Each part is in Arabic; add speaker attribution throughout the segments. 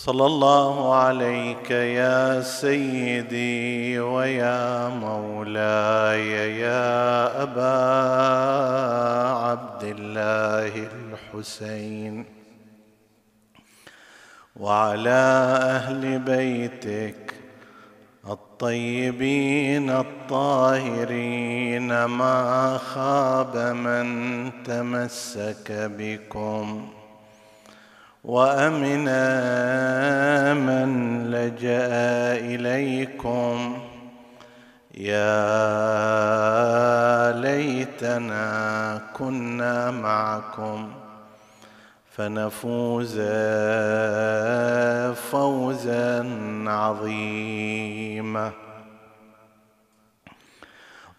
Speaker 1: صلى الله عليك يا سيدي ويا مولاي يا أبا عبد الله الحسين وعلى أهل بيتك الطيبين الطاهرين ما خاب من تمسك بكم وامن من لجأ إليكم. يا ليتنا كنا معكم فنفوز فوزا عظيما.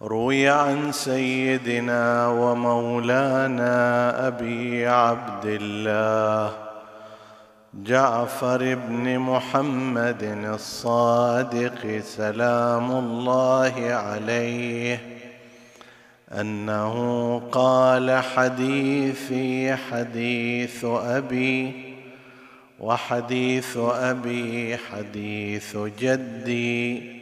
Speaker 1: روي عن سيدنا ومولانا أبي عبد الله جعفر بن محمد الصادق سلام الله عليه أنه قال حديثي حديث أبي وحديث أبي حديث جدي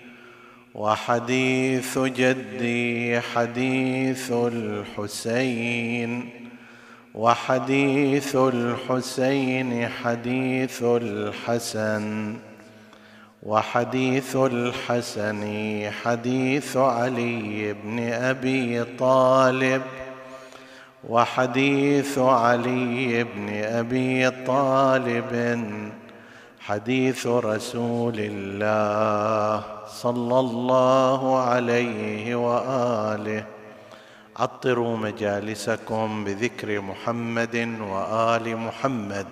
Speaker 1: وحديث جدي حديث الحسين وحديث الحسين حديث الحسن وحديث الحسن حديث علي بن أبي طالب وحديث علي بن أبي طالب حديث رسول الله صلى الله عليه وآله. عطروا مجالسكم بذكر محمد وآل محمد.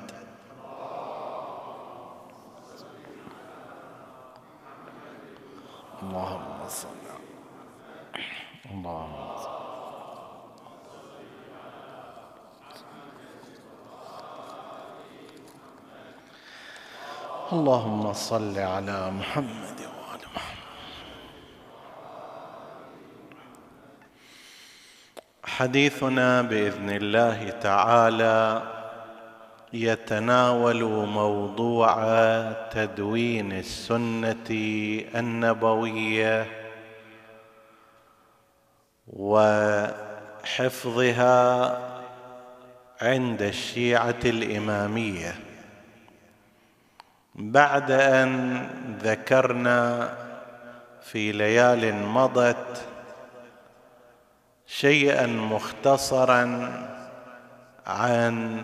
Speaker 1: اللهم صل اللهم صل اللهم صل على محمد. حديثنا بإذن الله تعالى يتناول موضوع تدوين السنة النبوية وحفظها عند الشيعة الإمامية. بعد أن ذكرنا في ليال مضت شيئا مختصرا عن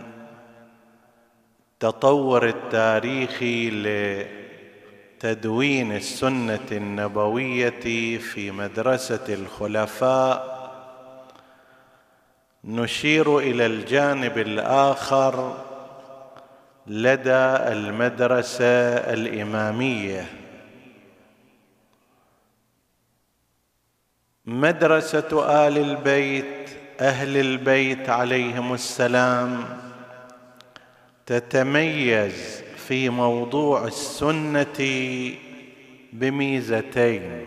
Speaker 1: تطور التاريخي لتدوين السنة النبوية في مدرسة الخلفاء. نشير إلى الجانب الآخر لدى المدرسة الإمامية. مدرسة آل البيت أهل البيت عليهم السلام. تتميز في موضوع السنة بميزتين.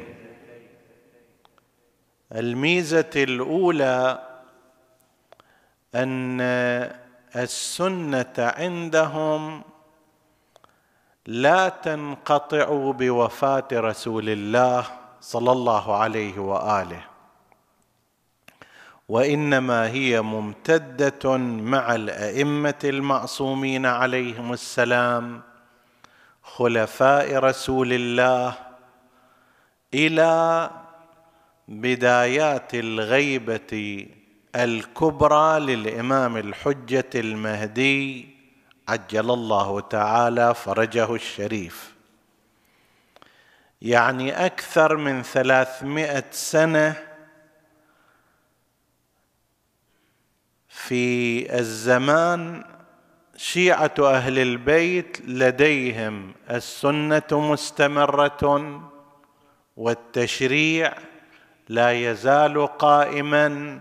Speaker 1: الميزة الأولى أن السنة عندهم لا تنقطع بوفاة رسول الله. صلى الله عليه وآله. وإنما هي ممتدة مع الأئمة المعصومين عليهم السلام خلفاء رسول الله إلى بدايات الغيبة الكبرى للإمام الحجة المهدي عجل الله تعالى فرجه الشريف. يعني أكثر من ثلاثمائة سنة في الزمان شيعة أهل البيت لديهم السنة مستمرة والتشريع لا يزال قائما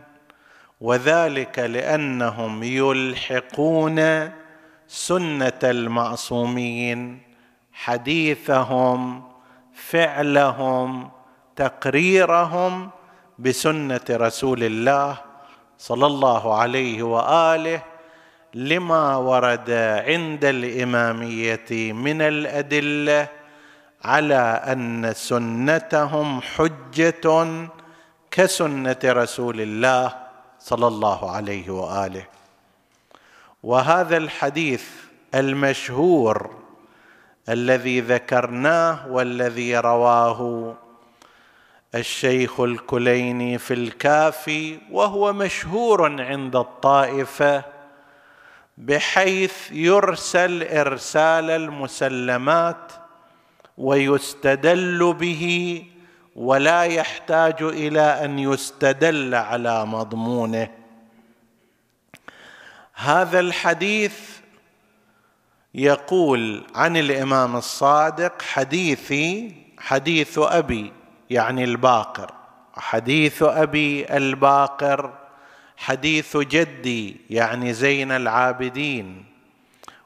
Speaker 1: وذلك لأنهم يلحقون سنة المعصومين حديثهم فعلهم تقريرهم بسنة رسول الله صلى الله عليه وآله لما ورد عند الإمامية من الأدلة على أن سنتهم حجة كسنة رسول الله صلى الله عليه وآله. وهذا الحديث المشهور الذي ذكرناه والذي رواه. الشيخ الكليني في الكافي وهو مشهور عند الطائفة بحيث يرسل إرسال المسلمات ويستدل به ولا يحتاج إلى أن يستدل على مضمونه. هذا الحديث يقول عن الإمام الصادق حديثي حديث أبي يعني الباقر. حديث أبي الباقر حديث جدي يعني زين العابدين.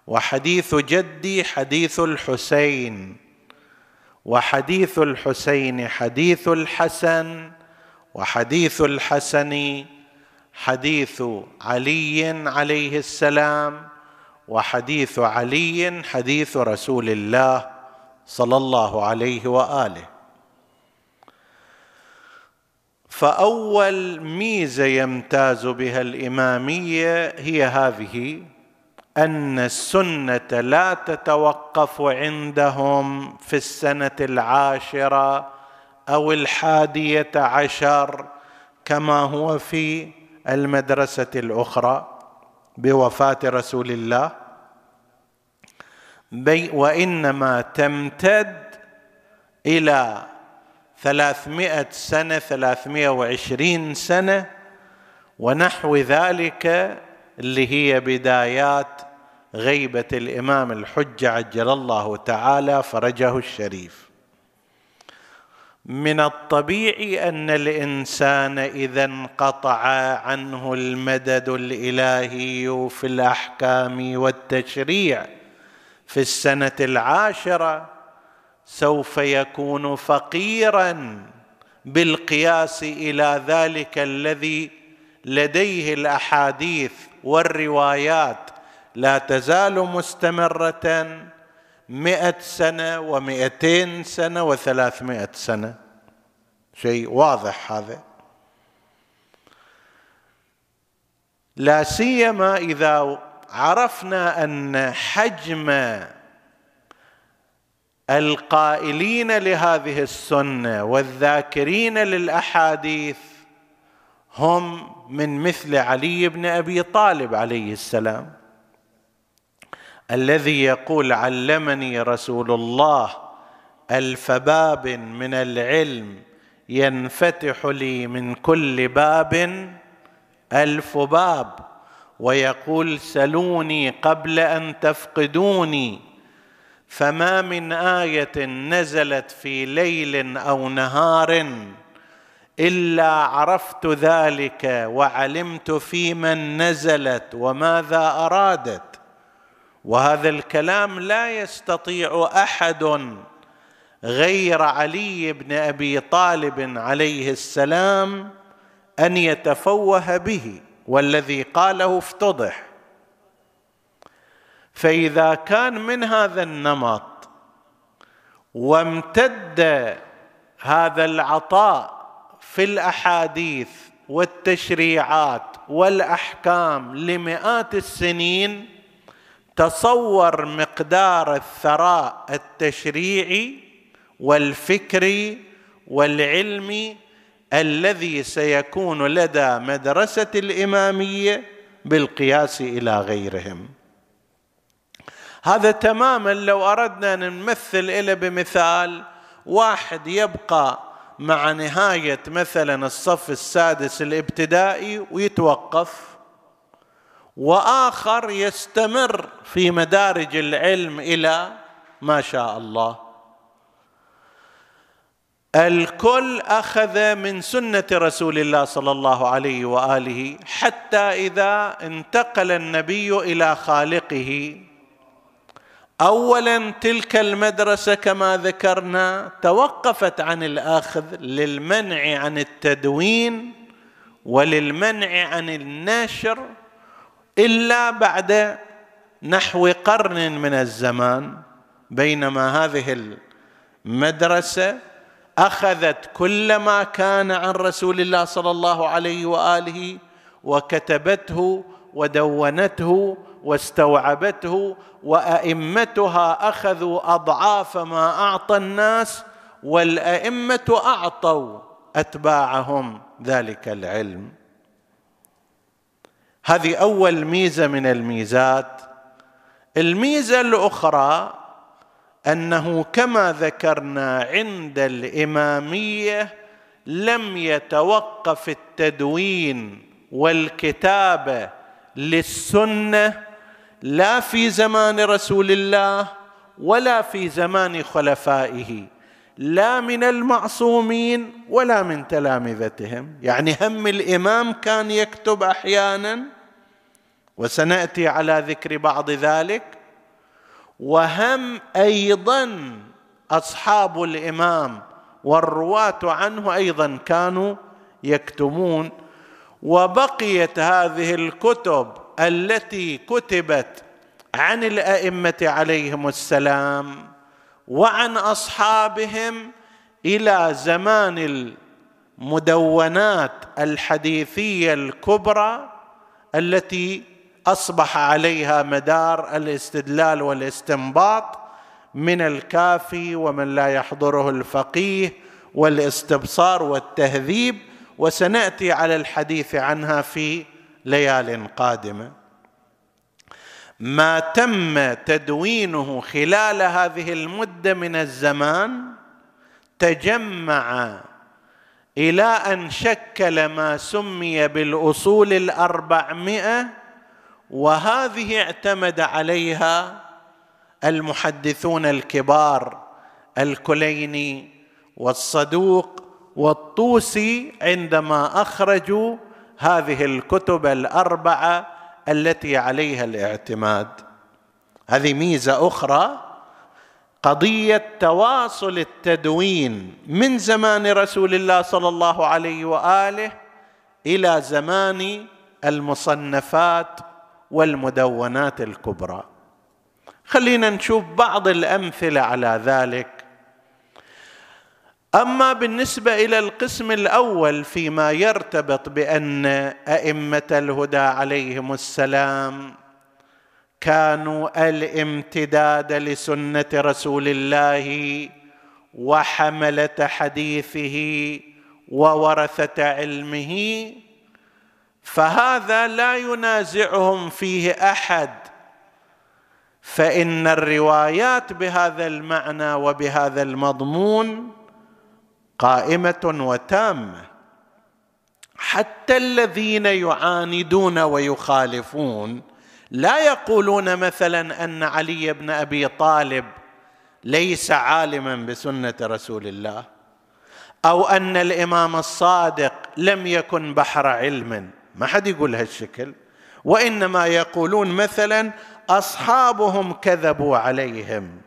Speaker 1: وحديث جدي حديث الحسين. وحديث الحسين حديث الحسن. وحديث الحسن حديث علي عليه السلام. وحديث علي حديث رسول الله صلى الله عليه وآله. فأول ميزة يمتاز بها الإمامية هي هذه أن السنة لا تتوقف عندهم في السنة العاشرة أو الحادية عشر كما هو في المدرسة الأخرى. بوفاة رسول الله. وإنما تمتد إلى ثلاثمائة سنة ثلاثمائة وعشرين سنة ونحو ذلك اللي هي بدايات غيبة الإمام الحجة عجل الله تعالى فرجه الشريف. من الطبيعي أن الإنسان إذا انقطع عنه المدد الإلهي في الأحكام والتشريع في السنة العاشرة سوف يكون فقيرا بالقياس إلى ذلك الذي لديه الأحاديث والروايات لا تزال مستمرة مئة سنة ومئتين سنة وثلاثمائة سنة. شيء واضح هذا. لا سيما إذا عرفنا أن حجم القائلين لهذه السنة والذاكرين للأحاديث هم من مثل علي بن أبي طالب عليه السلام. الذي يقول علمني رسول الله ألف باب من العلم ينفتح لي من كل باب ألف باب ويقول سلوني قبل أن تفقدوني فما من آية نزلت في ليل أو نهار إلا عرفت ذلك وعلمت في من نزلت وماذا أرادت وهذا الكلام لا يستطيع أحد غير علي بن أبي طالب عليه السلام أن يتفوه به والذي قاله افتضح. فإذا كان من هذا النمط وامتد هذا العطاء في الأحاديث والتشريعات والأحكام لمئات السنين تصور مقدار الثراء التشريعي والفكري والعلمي الذي سيكون لدى مدرسة الإمامية بالقياس إلى غيرهم. هذا تماما لو أردنا أن نمثل إلى بمثال واحد يبقى مع نهاية مثلا الصف السادس الابتدائي ويتوقف. وآخر يستمر في مدارج العلم إلى ما شاء الله. الكل أخذ من سنة رسول الله صلى الله عليه وآله حتى إذا انتقل النبي إلى خالقه. اولا تلك المدرسة كما ذكرنا توقفت عن الأخذ للمنع عن التدوين وللمنع عن النشر إلا بعد نحو قرن من الزمان بينما هذه المدرسة أخذت كل ما كان عن رسول الله صلى الله عليه وآله وكتبته ودونته واستوعبته وأئمتها أخذوا أضعاف ما أعطى الناس والأئمة أعطوا أتباعهم ذلك العلم. هذه أول ميزة من الميزات. الميزة الأخرى أنه كما ذكرنا عند الإمامية لم يتوقف التدوين والكتابة للسنة لا في زمان رسول الله ولا في زمان خلفائه. لا من المعصومين ولا من تلامذتهم. يعني هم الإمام كان يكتب أحيانا وسنأتي على ذكر بعض ذلك. وهم أيضا أصحاب الإمام والرواة عنه أيضا كانوا يكتمون وبقيت هذه الكتب التي كتبت عن الأئمة عليهم السلام وعن أصحابهم إلى زمان المدونات الحديثية الكبرى التي أصبح عليها مدار الاستدلال والاستنباط من الكافي ومن لا يحضره الفقيه والاستبصار والتهذيب وسنأتي على الحديث عنها في ليال قادمة. ما تم تدوينه خلال هذه المدة من الزمان تجمع إلى أن شكل ما سمي بالأصول الأربعمائة وهذه اعتمد عليها المحدثون الكبار الكليني والصدوق والطوسي عندما أخرجوا هذه الكتب الأربعة التي عليها الاعتماد. هذه ميزة أخرى قضية تواصل التدوين من زمان رسول الله صلى الله عليه وآله إلى زمان المصنفات والمدونات الكبرى. خلينا نشوف بعض الأمثلة على ذلك. أما بالنسبة إلى القسم الأول فيما يرتبط بأن أئمة الهدى عليهم السلام كانوا الامتداد لسنة رسول الله وحملة حديثه وورثة علمه فهذا لا ينازعهم فيه أحد. فإن الروايات بهذا المعنى وبهذا المضمون قائمة وتامة. حتى الذين يعاندون ويخالفون لا يقولون مثلا أن علي بن أبي طالب ليس عالما بسنة رسول الله أو أن الإمام الصادق لم يكن بحر علم. ما حد يقول هالشكل. وإنما يقولون مثلا أصحابهم كذبوا عليهم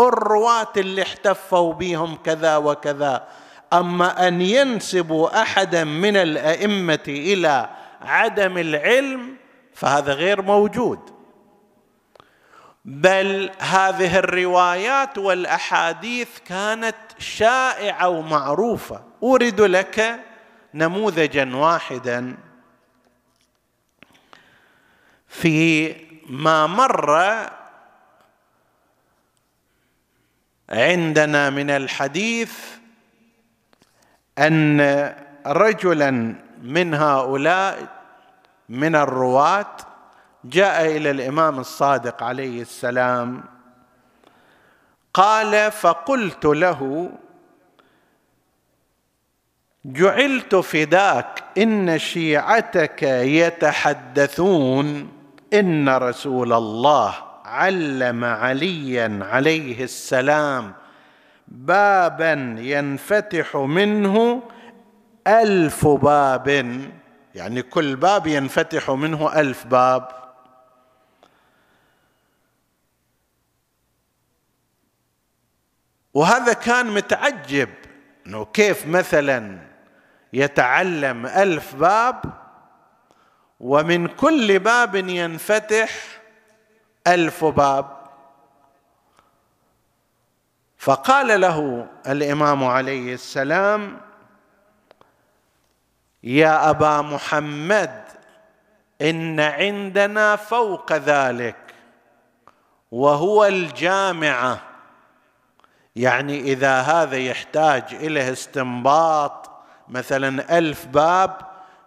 Speaker 1: الرواة اللي احتفوا بهم كذا وكذا. أما أن ينسبوا أحدا من الأئمة إلى عدم العلم فهذا غير موجود. بل هذه الروايات والأحاديث كانت شائعة ومعروفة. اريد لك نموذجا واحدا في ما مر عندنا من الحديث أن رجلا من هؤلاء من الرواة جاء إلى الإمام الصادق عليه السلام قال فقلت له جعلت فداك إن شيعتك يتحدثون إن رسول الله علم عليا عليه السلام بابا ينفتح منه ألف باب. يعني كل باب ينفتح منه ألف باب. وهذا كان متعجب إنه كيف مثلا يتعلم ألف باب ومن كل باب ينفتح ألف باب. فقال له الإمام عليه السلام يا أبا محمد إن عندنا فوق ذلك وهو الجامعة. يعني إذا هذا يحتاج إلى استنباط مثلا ألف باب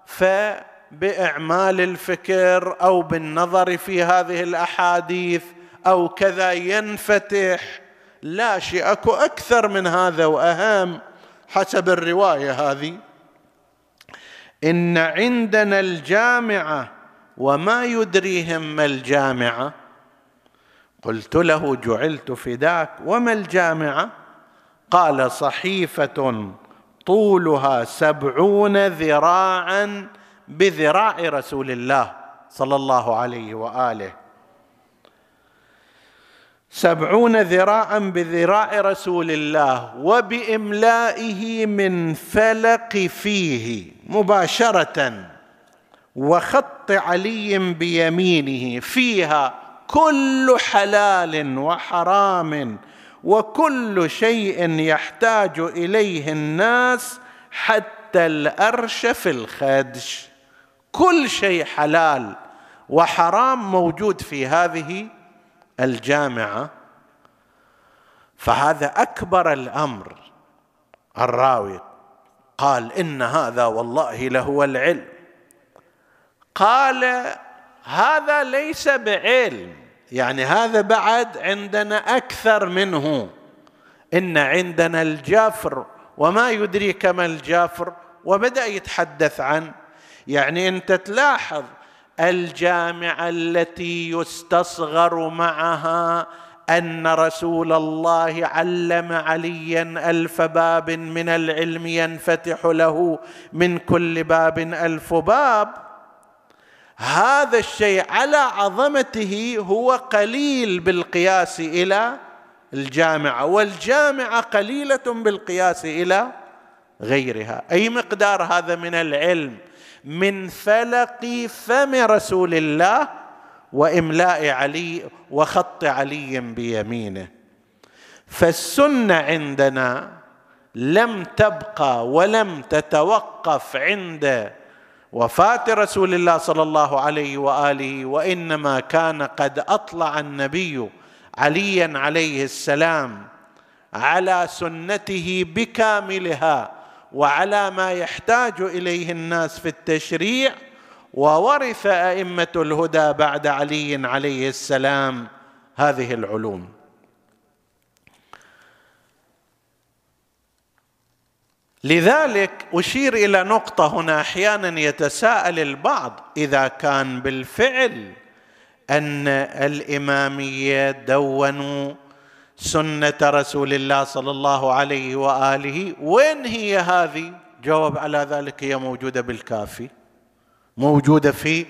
Speaker 1: فبإعمال الفكر أو بالنظر في هذه الأحاديث أو كذا ينفتح. لا شيء أكو أكثر من هذا وأهم حسب الرواية هذه. إن عندنا الجامعة وما يدريهم ما الجامعة. قلت له جعلت فداك وما الجامعة؟ قال صحيفة طولها سبعون ذراعا بذراع رسول الله صلى الله عليه وآله. سبعون ذراعا بذراع رسول الله وبإملائه من فلق فيه مباشرة وخط علي بيمينه فيها كل حلال وحرام وكل شيء يحتاج إليه الناس حتى الأرش في الخدش. كل شيء حلال وحرام موجود في هذه الجامعة فهذا أكبر الأمر. الراوي قال إن هذا والله لهو العلم. قال هذا ليس بعلم يعني هذا بعد عندنا أكثر منه. إن عندنا الجافر وما يدريك ما الجافر وبدأ يتحدث عن يعني أنت تلاحظ الجامعة التي يستصغر معها أن رسول الله علم عليا ألف باب من العلم ينفتح له من كل باب ألف باب. هذا الشيء على عظمته هو قليل بالقياس إلى الجامعة والجامعة قليلة بالقياس إلى غيرها. أي مقدار هذا من العلم؟ من فلق فم رسول الله وإملاء علي وخط علي بيمينه. فالسنة عندنا لم تبقى ولم تتوقف عند وفاة رسول الله صلى الله عليه وآله وإنما كان قد أطلع النبي عليا عليه السلام على سنته بكاملها. وعلى ما يحتاج إليه الناس في التشريع وورث أئمة الهدى بعد علي عليه السلام هذه العلوم. لذلك أشير إلى نقطة هنا أحيانا يتساءل البعض إذا كان بالفعل أن الإمامية دونوا سنة رسول الله صلى الله عليه وآله. وين هي هذه؟ جواب على ذلك هي موجودة بالكافي. موجودة في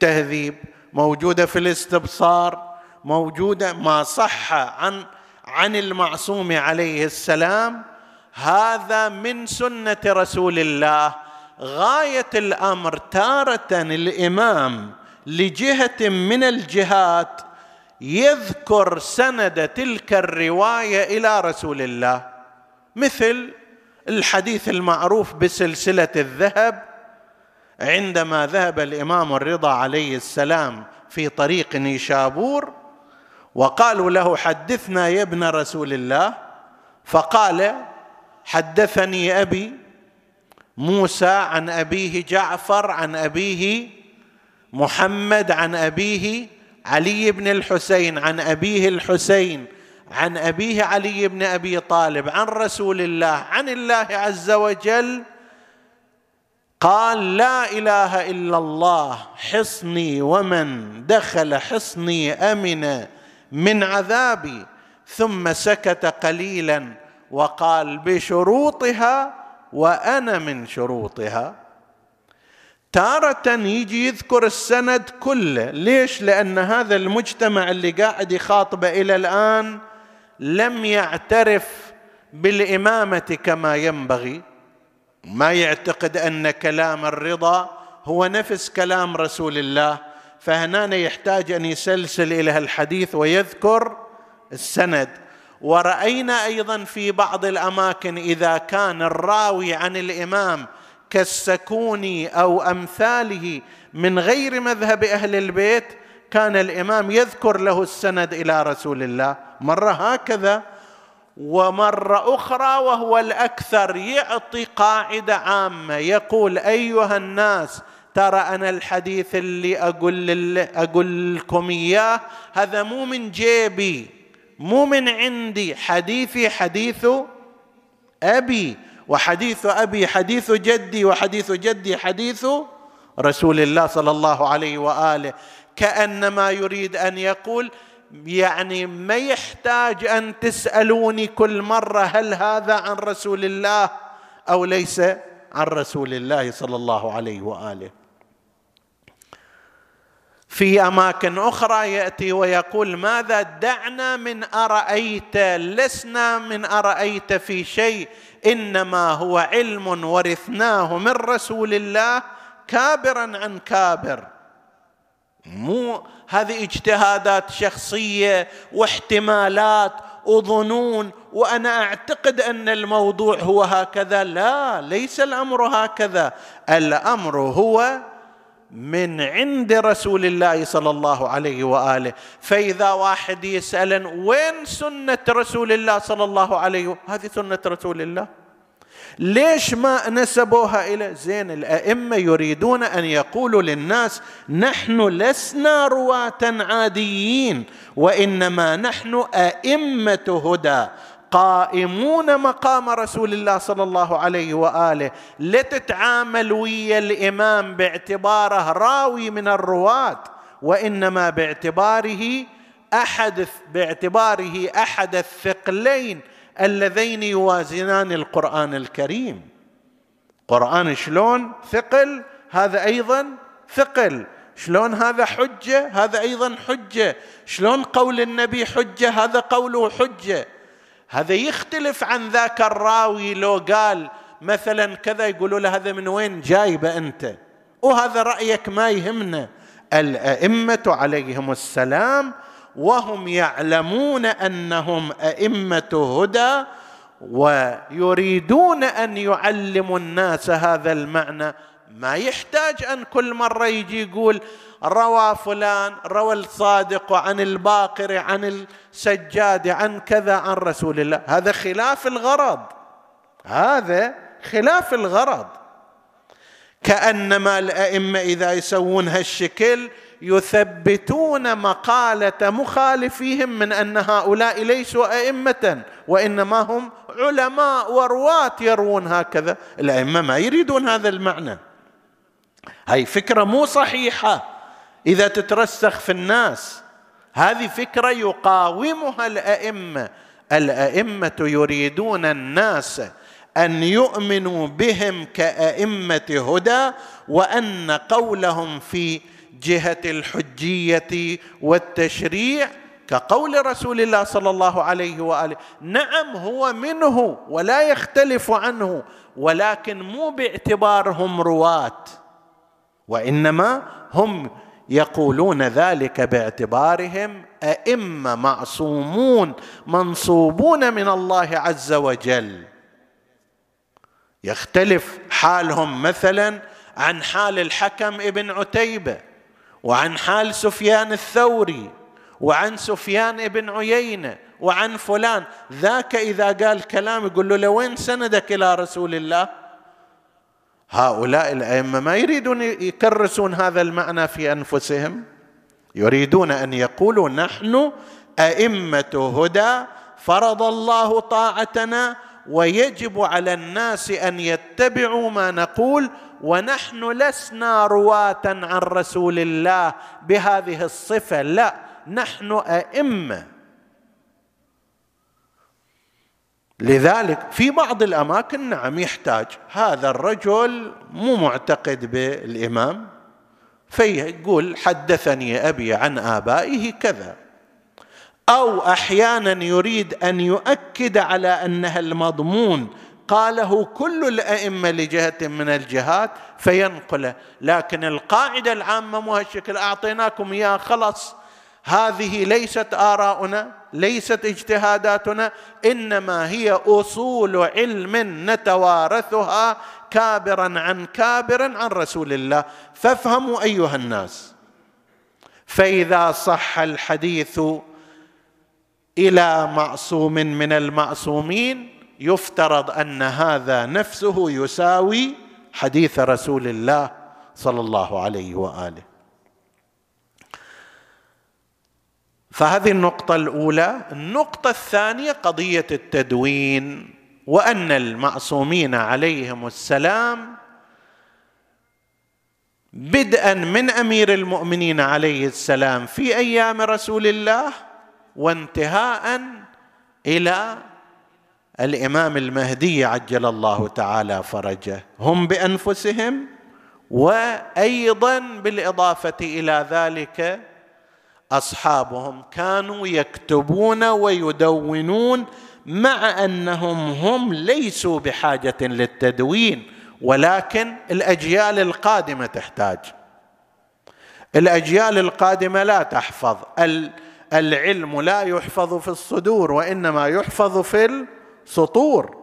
Speaker 1: تهذيب موجودة في الاستبصار موجودة ما صح عن عن المعصوم عليه السلام. هذا من سنة رسول الله. غاية الأمر تارة الامام لجهة من الجهات يذكر سند تلك الرواية إلى رسول الله. مثل الحديث المعروف بسلسلة الذهب عندما ذهب الإمام الرضا عليه السلام في طريق نيشابور وقالوا له حدثنا يا ابن رسول الله فقال حدثني أبي موسى عن أبيه جعفر عن أبيه محمد عن أبيه علي بن الحسين عن أبيه الحسين عن أبيه علي بن أبي طالب عن رسول الله عن الله عز وجل قال لا إله إلا الله حصني ومن دخل حصني أمن من عذابي. ثم سكت قليلا وقال بشروطها وأنا من شروطها. تارة يجي يذكر السند كله. ليش؟ لأن هذا المجتمع اللي قاعد يخاطبه إلى الآن لم يعترف بالإمامة كما ينبغي. ما يعتقد أن كلام الرضا هو نفس كلام رسول الله. فهنا يحتاج أن يسلسل إلى الحديث ويذكر السند. ورأينا أيضا في بعض الأماكن إذا كان الراوي عن الإمام كالسكوني أو أمثاله من غير مذهب أهل البيت كان الإمام يذكر له السند إلى رسول الله. مرة هكذا ومرة أخرى وهو الأكثر يعطي قاعدة عامة يقول أيها الناس ترى أنا الحديث اللي أقول أقول لكم إياه هذا مو من جيبي مو من عندي حديثي حديث أبي. وحديث أبي حديث جدي وحديث جدي حديث رسول الله صلى الله عليه وآله. كأنما يريد أن يقول يعني ما يحتاج أن تسألوني كل مرة هل هذا عن رسول الله أو ليس عن رسول الله صلى الله عليه وآله. في أماكن أخرى يأتي ويقول ماذا دعنا من أرأيت لسنا من أرأيت في شيء؟ إنما هو علم ورثناه من رسول الله كابرا عن كابر. مو هذه اجتهادات شخصية واحتمالات وظنون وأنا أعتقد أن الموضوع هو هكذا. لا ليس الأمر هكذا. الأمر هو من عند رسول الله صلى الله عليه وآله. فإذا واحد يسأل وين سنة رسول الله صلى الله عليه هذه سنة رسول الله. ليش ما نسبوها إلى؟ زين الأئمة يريدون أن يقولوا للناس نحن لسنا رواة عاديين وإنما نحن أئمة هدى. قائمون مقام رسول الله صلى الله عليه وآله. لا تتعامل ويا الإمام باعتباره راوي من الرواة وإنما باعتباره احد باعتباره أحد الثقلين اللذين يوازنان القرآن الكريم. قرآن شلون؟ ثقل هذا أيضا ثقل. شلون هذا حجة؟ هذا أيضا حجة. شلون قول النبي حجة؟ هذا قوله حجة. هذا يختلف عن ذاك الراوي لو قال مثلا كذا يقولوا له هذا من وين جايبه أنت؟ وهذا رأيك ما يهمنا. الأئمة عليهم السلام وهم يعلمون أنهم أئمة هدى ويريدون أن يعلموا الناس هذا المعنى. ما يحتاج أن كل مرة يجي يقول روى فلان روى الصادق عن الباقر عن السجاد عن كذا عن رسول الله. هذا خلاف الغرض. هذا خلاف الغرض. كأنما الأئمة إذا يسوون هالشكل يثبتون مقالة مخالفيهم من أن هؤلاء ليسوا أئمة وإنما هم علماء ورواة يروون هكذا. الأئمة ما يريدون هذا المعنى. هاي فكرة مو صحيحة. إذا تترسخ في الناس هذه فكرة يقاومها الأئمة. الأئمة يريدون الناس أن يؤمنوا بهم كأئمة هدى وأن قولهم في جهة الحجية والتشريع كقول رسول الله صلى الله عليه وآله. نعم هو منه ولا يختلف عنه ولكن مو باعتبارهم رواة وإنما هم يقولون ذلك باعتبارهم أئمة معصومون منصوبون من الله عز وجل. يختلف حالهم مثلا عن حال الحكم ابن عتيبة وعن حال سفيان الثوري وعن سفيان ابن عيينة وعن فلان. ذاك إذا قال كلام يقول له لوين سندك إلى رسول الله؟ هؤلاء الأئمة ما يريدون يكرسون هذا المعنى في أنفسهم؟ يريدون أن يقولوا نحن أئمة هدى فرض الله طاعتنا ويجب على الناس أن يتبعوا ما نقول ونحن لسنا رواة عن رسول الله بهذه الصفة. لا نحن أئمة. لذلك في بعض الأماكن نعم يحتاج. هذا الرجل مو معتقد بالإمام فيقول حدثني أبي عن آبائه كذا. أو أحيانا يريد أن يؤكد على انها المضمون قاله كل الأئمة لجهة من الجهات فينقله. لكن القاعدة العامة مو هالشكل أعطيناكم اياه خلص هذه ليست آراؤنا. ليست اجتهاداتنا إنما هي أصول علم نتوارثها كابرا عن كابر عن رسول الله. فافهموا أيها الناس فإذا صح الحديث إلى معصوم من المعصومين يفترض أن هذا نفسه يساوي حديث رسول الله صلى الله عليه وآله. فهذه النقطة الأولى. النقطة الثانية قضية التدوين وأن المعصومين عليهم السلام بدءا من أمير المؤمنين عليه السلام في أيام رسول الله وانتهاء إلى الإمام المهدي عجل الله تعالى فرجه. هم بأنفسهم وأيضا بالإضافة إلى ذلك أصحابهم كانوا يكتبون ويدونون مع أنهم هم ليسوا بحاجة للتدوين ولكن الأجيال القادمة تحتاج. الأجيال القادمة لا تحفظ. العلم لا يحفظ في الصدور وإنما يحفظ في السطور.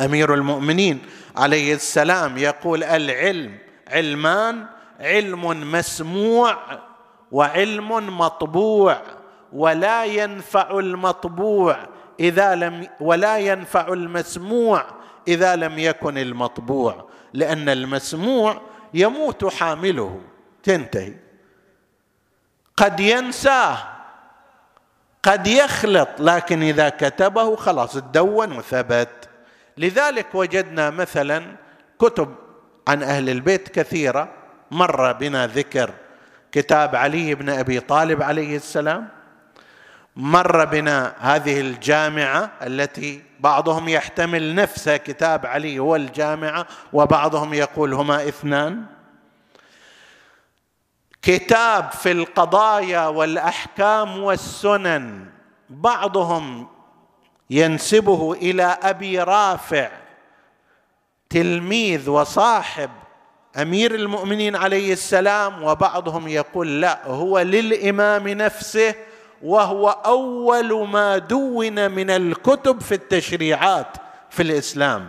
Speaker 1: أمير المؤمنين عليه السلام يقول العلم علمان علم مسموع. وعلم مطبوع ولا ينفع المطبوع إذا لم ولا ينفع المسموع إذا لم يكن المطبوع لأن المسموع يموت حامله. تنتهي. قد ينساه قد يخلط لكن إذا كتبه خلاص تدون وثبت. لذلك وجدنا مثلا كتب عن أهل البيت كثيرة مر بنا ذكر كتاب علي بن أبي طالب عليه السلام مر بنا هذه الجامعة التي بعضهم يحتمل نفس كتاب علي هو الجامعة وبعضهم يقول هما اثنان. كتاب في القضايا والأحكام والسنن بعضهم ينسبه إلى أبي رافع تلميذ وصاحب أمير المؤمنين عليه السلام وبعضهم يقول لا هو للإمام نفسه وهو أول ما دون من الكتب في التشريعات في الإسلام.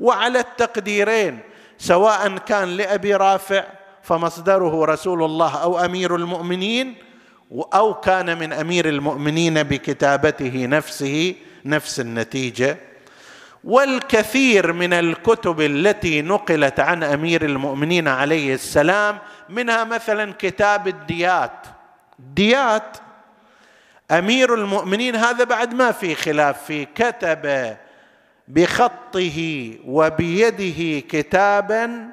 Speaker 1: وعلى التقديرين سواء كان لأبي رافع فمصدره رسول الله أو أمير المؤمنين أو كان من أمير المؤمنين بكتابته نفسه نفس النتيجة. والكثير من الكتب التي نقلت عن أمير المؤمنين عليه السلام منها مثلا كتاب الديات. ديات أمير المؤمنين هذا بعد ما في خلاف فيه كتب بخطه وبيده كتابا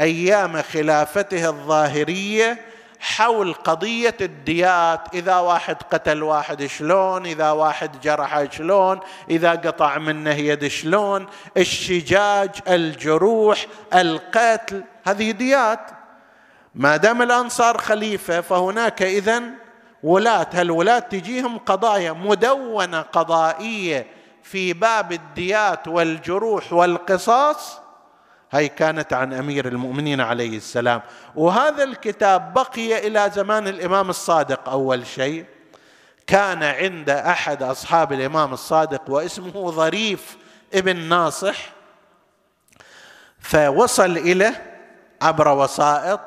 Speaker 1: أيام خلافته الظاهرية حول قضية الديات إذا واحد قتل واحد شلون إذا واحد جرح شلون إذا قطع منه يد شلون الشجاج الجروح القتل هذه ديات. ما دام الانصار خليفة فهناك اذا ولاة هالولاة تجيهم قضايا مدونة قضائية في باب الديات والجروح والقصاص؟ هاي كانت عن أمير المؤمنين عليه السلام. وهذا الكتاب بقي إلى زمان الإمام الصادق. أول شيء كان عند أحد أصحاب الإمام الصادق واسمه ظريف ابن ناصح فوصل اليه عبر وسائط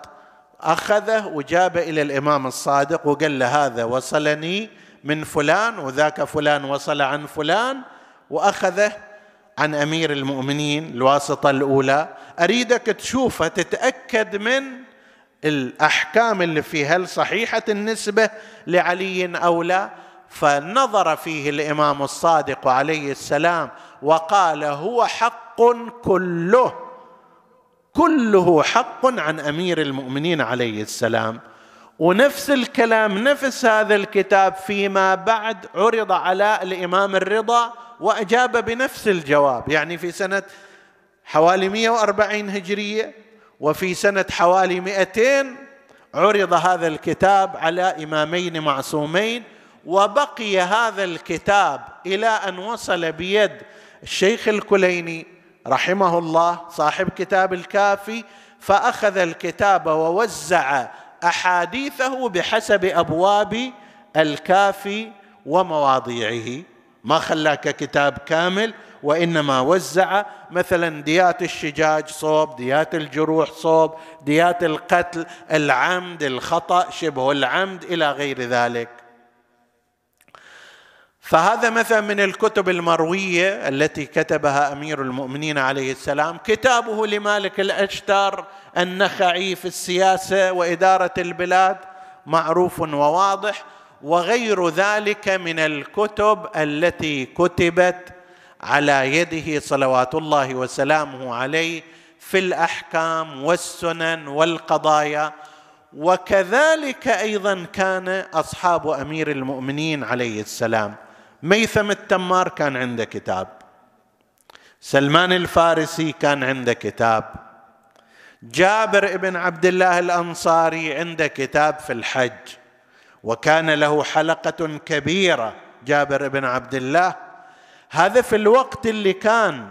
Speaker 1: أخذه وجاب إلى الإمام الصادق وقال له هذا وصلني من فلان وذاك فلان وصل عن فلان وأخذه عن أمير المؤمنين الواسطة الأولى أريدك تشوفها تتأكد من الأحكام اللي فيها هل صحيحة النسبة لعلي أو لا. فنظر فيه الإمام الصادق عليه السلام وقال هو حق كله كله حق عن أمير المؤمنين عليه السلام. ونفس الكلام نفس هذا الكتاب فيما بعد عرض على الإمام الرضا وأجاب بنفس الجواب. يعني في سنة حوالي 140 هجرية وفي سنة حوالي 200 عرض هذا الكتاب على إمامين معصومين وبقي هذا الكتاب إلى أن وصل بيد الشيخ الكليني رحمه الله صاحب كتاب الكافي فأخذ الكتاب ووزع أحاديثه بحسب أبواب الكافي ومواضيعه. ما خلاه ككتاب كامل وإنما وزع مثلا ديات الشجاج صوب ديات الجروح صوب ديات القتل العمد الخطأ شبه العمد إلى غير ذلك. فهذا مثلا من الكتب المروية التي كتبها أمير المؤمنين عليه السلام كتابه لمالك الأشتر النخعي في السياسة وإدارة البلاد معروف وواضح وغير ذلك من الكتب التي كتبت على يده صلوات الله وسلامه عليه في الأحكام والسنن والقضايا. وكذلك أيضا كان أصحاب أمير المؤمنين عليه السلام. ميثم التمار كان عنده كتاب. سلمان الفارسي كان عنده كتاب. جابر بن عبد الله الأنصاري عنده كتاب في الحج. وكان له حلقة كبيرة جابر بن عبد الله. هذا في الوقت اللي كان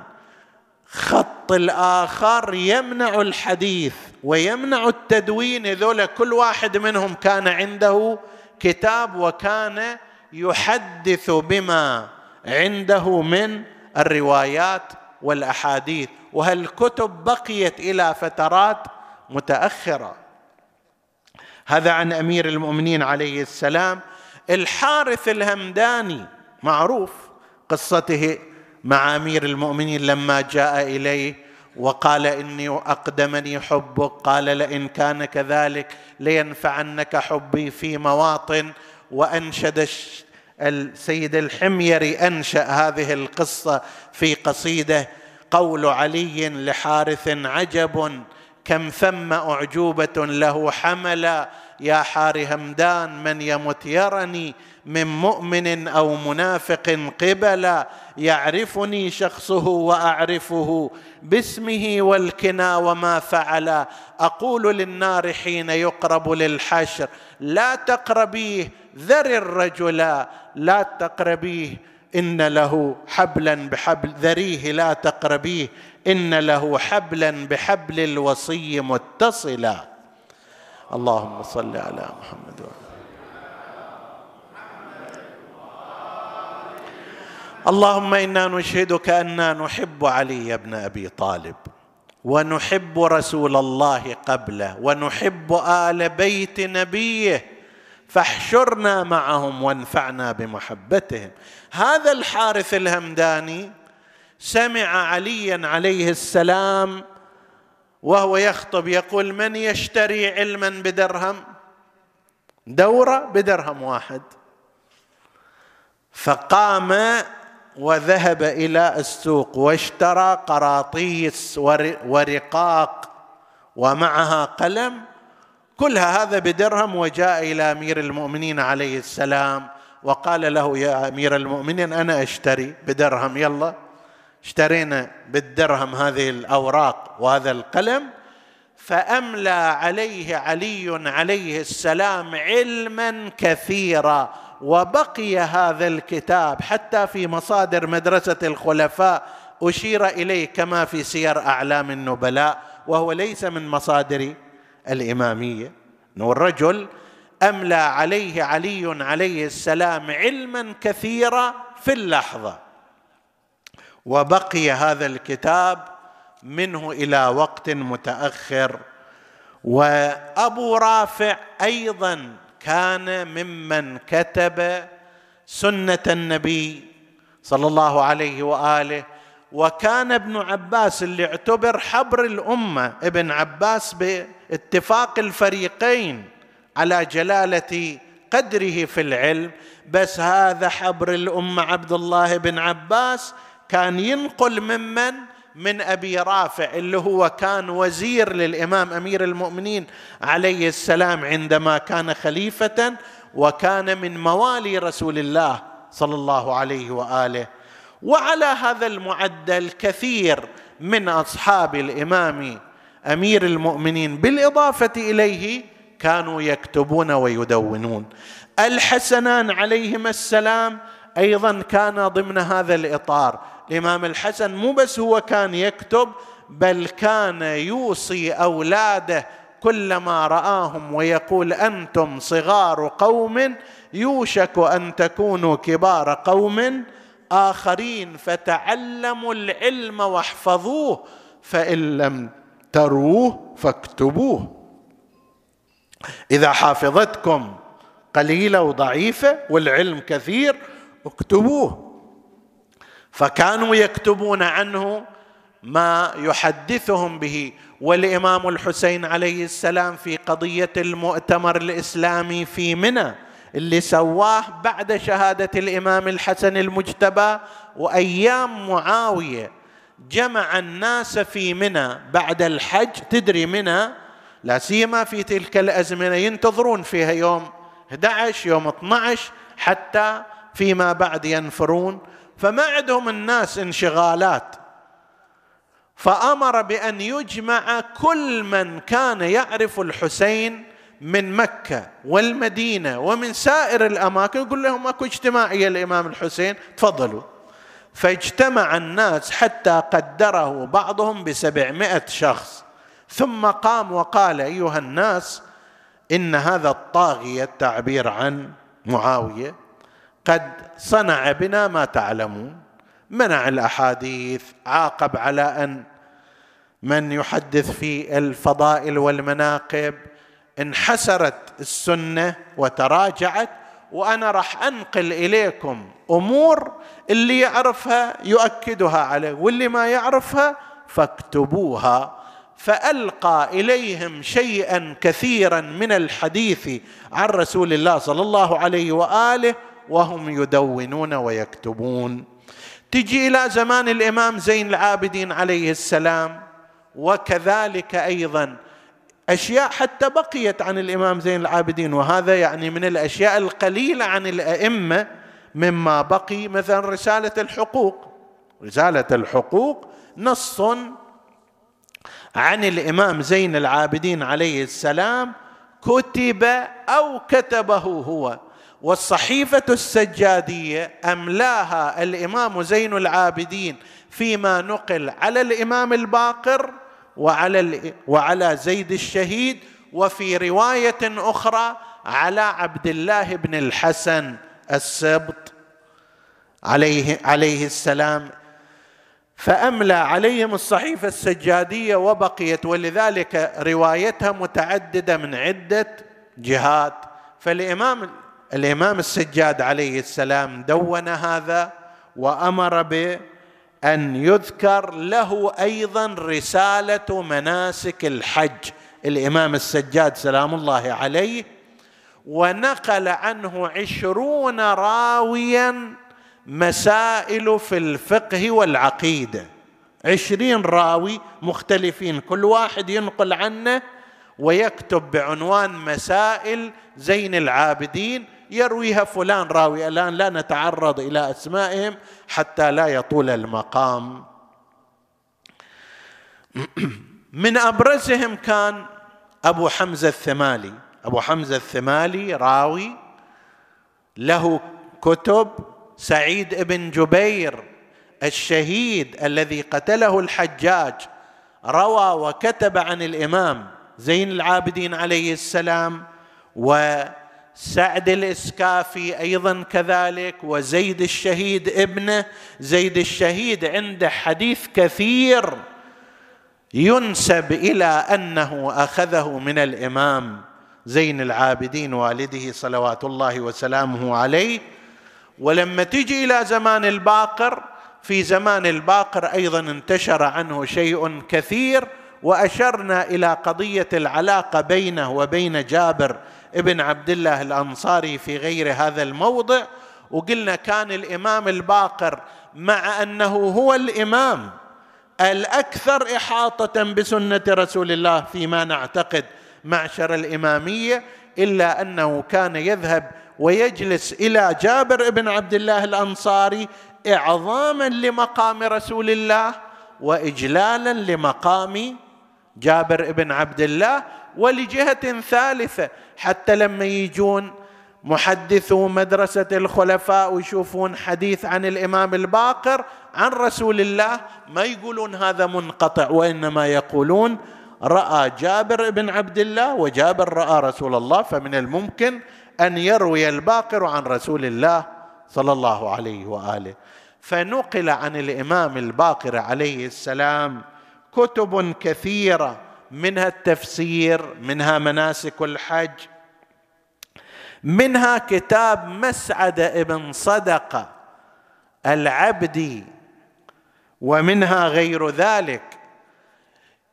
Speaker 1: خط الآخر يمنع الحديث ويمنع التدوين. ذولا كل واحد منهم كان عنده كتاب وكان يحدث بما عنده من الروايات والأحاديث. وهالكتب بقيت إلى فترات متأخرة؟ هذا عن أمير المؤمنين عليه السلام. الحارث الهمداني معروف قصته مع أمير المؤمنين لما جاء إليه وقال إني أقدمني حبك قال لئن كان كذلك لينفعنك حبي في مواطن. وأنشد السيد الحميري أنشأ هذه القصة في قصيده قول علي لحارث عجب كم ثم أعجوبة له حملا يا حار همدان من يمت يرني من مؤمن أو منافق قبلا يعرفني شخصه وأعرفه باسمه والكنا وما فعل أقول للنار حين يقرب للحشر لا تقربيه ذر الرجل لا تقربيه إن له حبلا بحبل ذريه لا تقربيه إن له حبلا بحبل الوصي متصلا. اللهم صل على محمد وعلى اللهم إنا نشهدك أنا نحب علي بن أبي طالب ونحب رسول الله قبله ونحب آل بيت نبيه فاحشرنا معهم وانفعنا بمحبتهم. هذا الحارث الهمداني سمع عليا عليه السلام وهو يخطب يقول من يشتري علما بدرهم؟ دورة بدرهم واحد. فقام وذهب إلى السوق واشترى قراطيس ورقاق ومعها قلم كلها هذا بدرهم وجاء إلى أمير المؤمنين عليه السلام وقال له يا أمير المؤمنين أنا أشتري بدرهم يلا اشترينا بالدرهم هذه الأوراق وهذا القلم فأملى عليه علي عليه السلام علما كثيرا وبقي هذا الكتاب حتى في مصادر مدرسة الخلفاء أشير إليه كما في سير أعلام النبلاء وهو ليس من مصادر الإمامية. إنه الرجل أملى عليه علي عليه السلام علما كثيرا في اللحظة. وبقي هذا الكتاب منه إلى وقت متأخر. وأبو رافع أيضا كان ممن كتب سنة النبي صلى الله عليه وآله وكان ابن عباس اللي اعتبر حبر الأمة ابن عباس باتفاق الفريقين على جلالة قدره في العلم. بس هذا حبر الأمة عبد الله بن عباس كان ينقل ممن من أبي رافع اللي هو كان وزير للإمام أمير المؤمنين عليه السلام عندما كان خليفة وكان من موالي رسول الله صلى الله عليه وآله. وعلى هذا المعدل كثير من أصحاب الإمام أمير المؤمنين بالإضافة إليه كانوا يكتبون ويدونون. الحسنان عليهما السلام أيضا كان ضمن هذا الإطار. الإمام الحسن مو بس هو كان يكتب بل كان يوصي أولاده كلما رآهم ويقول أنتم صغار قوم يوشك أن تكونوا كبار قوم. آخرين فتعلموا العلم واحفظوه فإن لم تروه فاكتبوه. إذا حافظتكم قليلة وضعيفة والعلم كثير اكتبوه. فكانوا يكتبون عنه ما يحدثهم به. والإمام الحسين عليه السلام في قضية المؤتمر الإسلامي في منى اللي سواه بعد شهادة الإمام الحسن المجتبى وأيام معاوية جمع الناس في منى بعد الحج. تدري منى؟ لا سيما في تلك الأزمنة. ينتظرون فيها يوم 11 يوم 12 حتى فيما بعد ينفرون. فما عندهم الناس انشغالات. فأمر بأن يجمع كل من كان يعرف الحسين من مكة والمدينة ومن سائر الأماكن يقول لهم أكو اجتماعية الامام الحسين تفضلوا. فاجتمع الناس حتى قدره بعضهم بسبعمائة شخص. ثم قام وقال أيها الناس إن هذا الطاغية التعبير عن معاوية قد صنع بنا ما تعلمون. منع الأحاديث عاقب على أن من يحدث في الفضائل والمناقب. انحسرت السنة وتراجعت وأنا راح أنقل إليكم أمور اللي يعرفها يؤكدها عليه واللي ما يعرفها فاكتبوها. فألقى إليهم شيئا كثيرا من الحديث عن رسول الله صلى الله عليه وآله وهم يدونون ويكتبون. تجي إلى زمان الإمام زين العابدين عليه السلام وكذلك أيضا أشياء حتى بقيت عن الإمام زين العابدين وهذا يعني من الأشياء القليلة عن الأئمة مما بقي مثلا رسالة الحقوق. رسالة الحقوق نص عن الإمام زين العابدين عليه السلام كتب أو كتبه هو. والصحيفة السجادية أملاها الإمام زين العابدين فيما نقل على الإمام الباقر وعلى وعلى زيد الشهيد وفي رواية أخرى على عبد الله بن الحسن السبط عليه عليه السلام. فأملى عليهم الصحيفة السجادية وبقيت ولذلك روايتها متعددة من عدة جهات. فالإمام الإمام السجاد عليه السلام دون هذا وأمر بان يذكر له أيضا رسالة مناسك الحج. الإمام السجاد سلام الله عليه ونقل عنه عشرون راويا مسائل في الفقه والعقيدة. عشرين راوي مختلفين كل واحد ينقل عنه ويكتب بعنوان مسائل زين العابدين يرويها فلان راوي الآن لا نتعرض إلى أسمائهم حتى لا يطول المقام. من أبرزهم كان أبو حمزة الثمالي. أبو حمزة الثمالي راوي له كتب سعيد بن جبير الشهيد الذي قتله الحجاج روى وكتب عن الإمام زين العابدين عليه السلام وسعد الإسكافي أيضا كذلك وزيد الشهيد ابنه زيد الشهيد عنده حديث كثير ينسب إلى أنه أخذه من الإمام زين العابدين والده صلوات الله وسلامه عليه. ولما تجي إلى زمان الباقر في زمان الباقر أيضا انتشر عنه شيء كثير وأشرنا إلى قضية العلاقة بينه وبين جابر ابن عبد الله الأنصاري في غير هذا الموضع وقلنا كان الإمام الباقر مع أنه هو الإمام الأكثر إحاطة بسنة رسول الله فيما نعتقد معشر الإمامية إلا أنه كان يذهب ويجلس إلى جابر بن عبد الله الأنصاري إعظاما لمقام رسول الله وإجلالا لمقام جابر بن عبد الله ولجهة ثالثة. حتى لما يجون محدثو مدرسة الخلفاء ويشوفون حديث عن الإمام الباقر عن رسول الله ما يقولون هذا منقطع وإنما يقولون رأى جابر بن عبد الله وجابر رأى رسول الله فمن الممكن أن يروي الباقر عن رسول الله صلى الله عليه وآله. فنقل عن الإمام الباقر عليه السلام كتب كثيرة منها التفسير منها مناسك الحج منها كتاب مسعد ابن صدقة العبدي ومنها غير ذلك.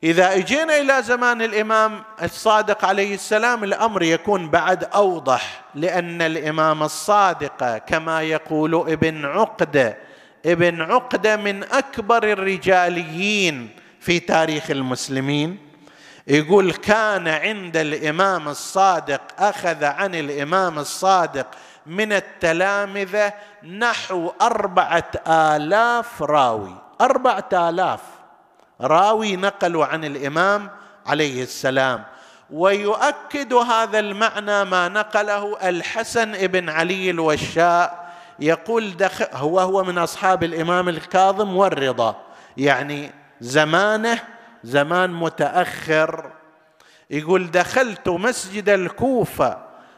Speaker 1: إذا إجينا إلى زمان الإمام الصادق عليه السلام الأمر يكون بعد أوضح لأن الإمام الصادق كما يقول ابن عقده ابن عقده من أكبر الرجاليين في تاريخ المسلمين. يقول كان عند الإمام الصادق أخذ عن الإمام الصادق من التلامذة نحو أربعة آلاف راوي. أربعة آلاف راوي نقلوا عن الإمام عليه السلام. ويؤكد هذا المعنى ما نقله الحسن بن علي الوشاء. يقول دخل هو هو من أصحاب الإمام الكاظم والرضا. يعني زمانه زمان متأخر يقول دخلت مسجد الكوفة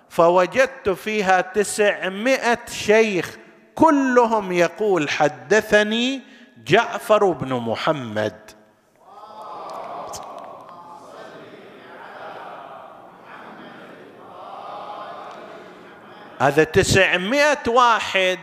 Speaker 1: فوجدت فيها تسعمائة شيخ كلهم يقول حدثني جعفر بن محمد. هذا تسعمائة واحد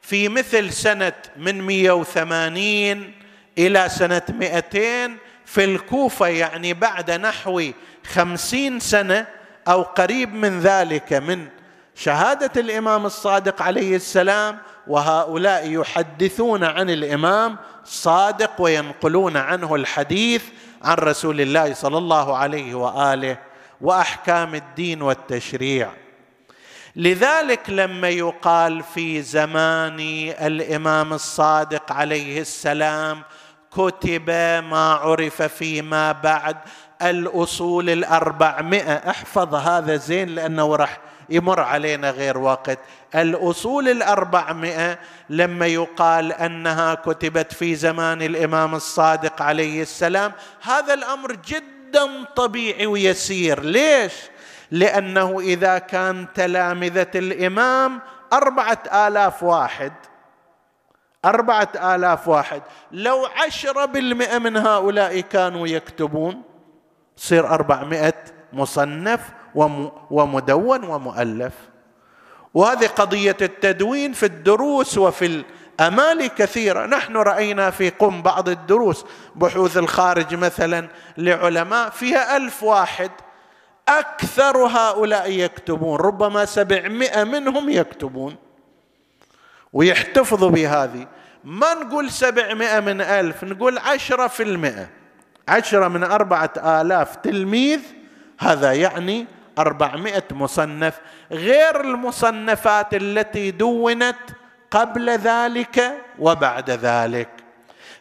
Speaker 1: في مثل سنة من مئة وثمانين إلى سنة مئتين في الكوفة يعني بعد نحو خمسين سنة أو قريب من ذلك من شهادة الإمام الصادق عليه السلام وهؤلاء يحدثون عن الإمام الصادق وينقلون عنه الحديث عن رسول الله صلى الله عليه وآله وأحكام الدين والتشريع. لذلك لما يقال في زمان الإمام الصادق عليه السلام كتب ما عرف فيما بعد. الأصول الأربعمائة احفظ هذا زين لأنه راح يمر علينا غير وقت. الأصول الأربعمائة لما يقال أنها كتبت في زمان الإمام الصادق عليه السلام هذا الأمر جدا طبيعي ويسير. ليش؟ لأنه إذا كان تلامذة الإمام أربعة آلاف واحد. أربعة آلاف واحد. لو عشرة بالمئة من هؤلاء كانوا يكتبون صير أربعمائة مصنف ومدون ومؤلف. وهذه قضية التدوين في الدروس وفي الأمال كثيرة. نحن رأينا في قم بعض الدروس بحوث الخارج مثلا لعلماء فيها ألف واحد. أكثر هؤلاء يكتبون ربما سبعمائة منهم يكتبون. ويحتفظوا بهذه. ما نقول سبعمائة من ألف نقول عشرة في المئة. عشرة من أربعة آلاف تلميذ هذا يعني أربعمائة مصنف. غير المصنفات التي دونت قبل ذلك وبعد ذلك.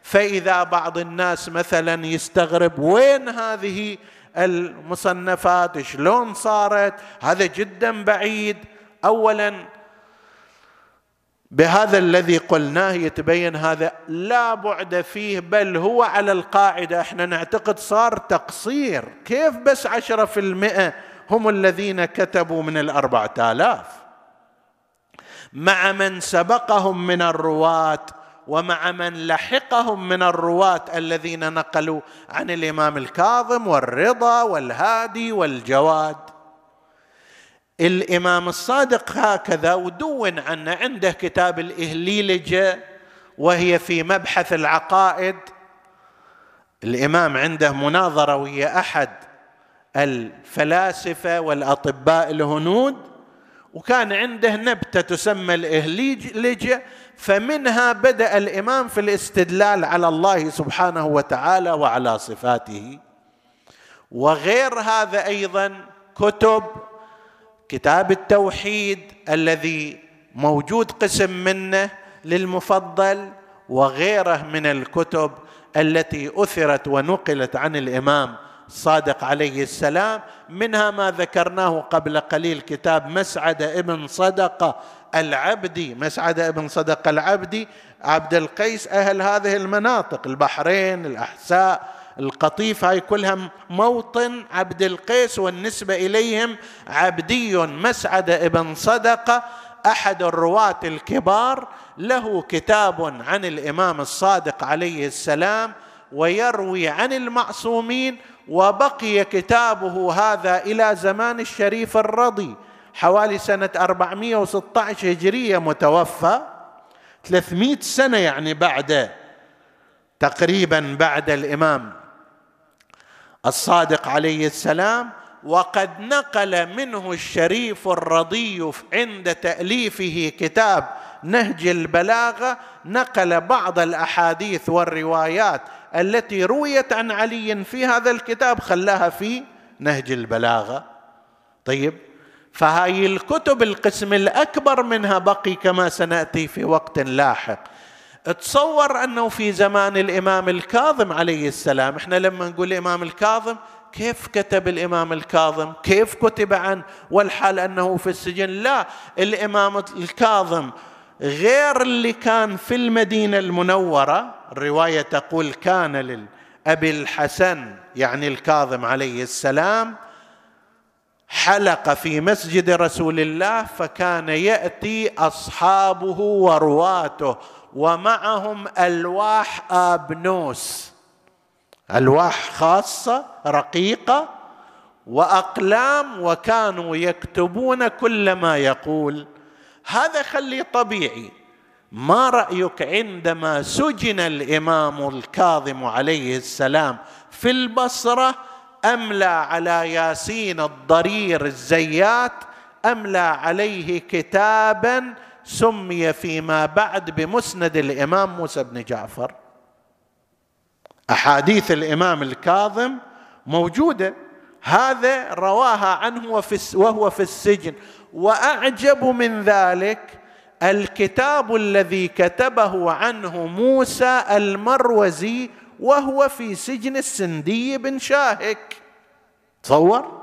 Speaker 1: فإذا بعض الناس مثلا يستغرب وين هذه المصنفات؟ شلون صارت؟ هذا جدا بعيد. اولا بهذا الذي قلناه يتبين هذا لا بعد فيه بل هو على القاعدة. إحنا نعتقد صار تقصير. كيف بس عشرة في المئة هم الذين كتبوا من الأربعة آلاف؟ مع من سبقهم من الرواة ومع من لحقهم من الرواة الذين نقلوا عن الإمام الكاظم والرضا والهادي والجواد. الإمام الصادق هكذا ودون عنه عنده كتاب الاهليلجه وهي في مبحث العقائد. الإمام عنده مناظرة ويا أحد الفلاسفة والأطباء الهنود وكان عنده نبتة تسمى الاهليجه فمنها بدأ الإمام في الاستدلال على الله سبحانه وتعالى وعلى صفاته. وغير هذا أيضا كتب كتاب التوحيد الذي موجود قسم منه للمفضل وغيره من الكتب التي أثرت ونقلت عن الإمام الصادق عليه السلام منها ما ذكرناه قبل قليل كتاب مسعد ابن صدقه العبدي. مسعد ابن صدقه العبدي عبد القيس أهل هذه المناطق البحرين الأحساء القطيف هاي كلها موطن عبد القيس والنسبة إليهم عبدي مسعد ابن صدقه أحد الرواة الكبار. له كتاب عن الإمام الصادق عليه السلام ويروي عن المعصومين وبقي كتابه هذا إلى زمان الشريف الرضي حوالي سنة 416 هجرية متوفى 300 سنة يعني بعد تقريبا بعد الإمام. الصادق عليه السلام وقد نقل منه الشريف الرضي عند تأليفه كتاب نهج البلاغة نقل بعض الأحاديث والروايات التي رويت عن علي في هذا الكتاب خلاها في نهج البلاغة. طيب فهاي الكتب القسم الأكبر منها بقي كما سنأتي في وقت لاحق. تصور أنه في زمان الإمام الكاظم عليه السلام إحنا لما نقول الإمام الكاظم كيف كتب الإمام الكاظم؟ كيف كتب عنه؟ والحال أنه في السجن؟ لا الإمام الكاظم غير اللي كان في المدينة المنورة الرواية تقول كان للابي الحسن يعني الكاظم عليه السلام حلق في مسجد رسول الله فكان يأتي أصحابه ورواته. ومعهم ألواح آبنوس. ألواح خاصة رقيقة وأقلام وكانوا يكتبون كل ما يقول. هذا خليه طبيعي. ما رأيك عندما سجن الإمام الكاظم عليه السلام في البصرة أملى على ياسين الضرير الزيات أملى عليه كتابا سمي فيما بعد بمسند الإمام موسى بن جعفر. أحاديث الإمام الكاظم موجودة. هذا رواها عنه وهو في السجن. وأعجب من ذلك الكتاب الذي كتبه عنه موسى المروزي وهو في سجن السندي بن شاهك. تصور؟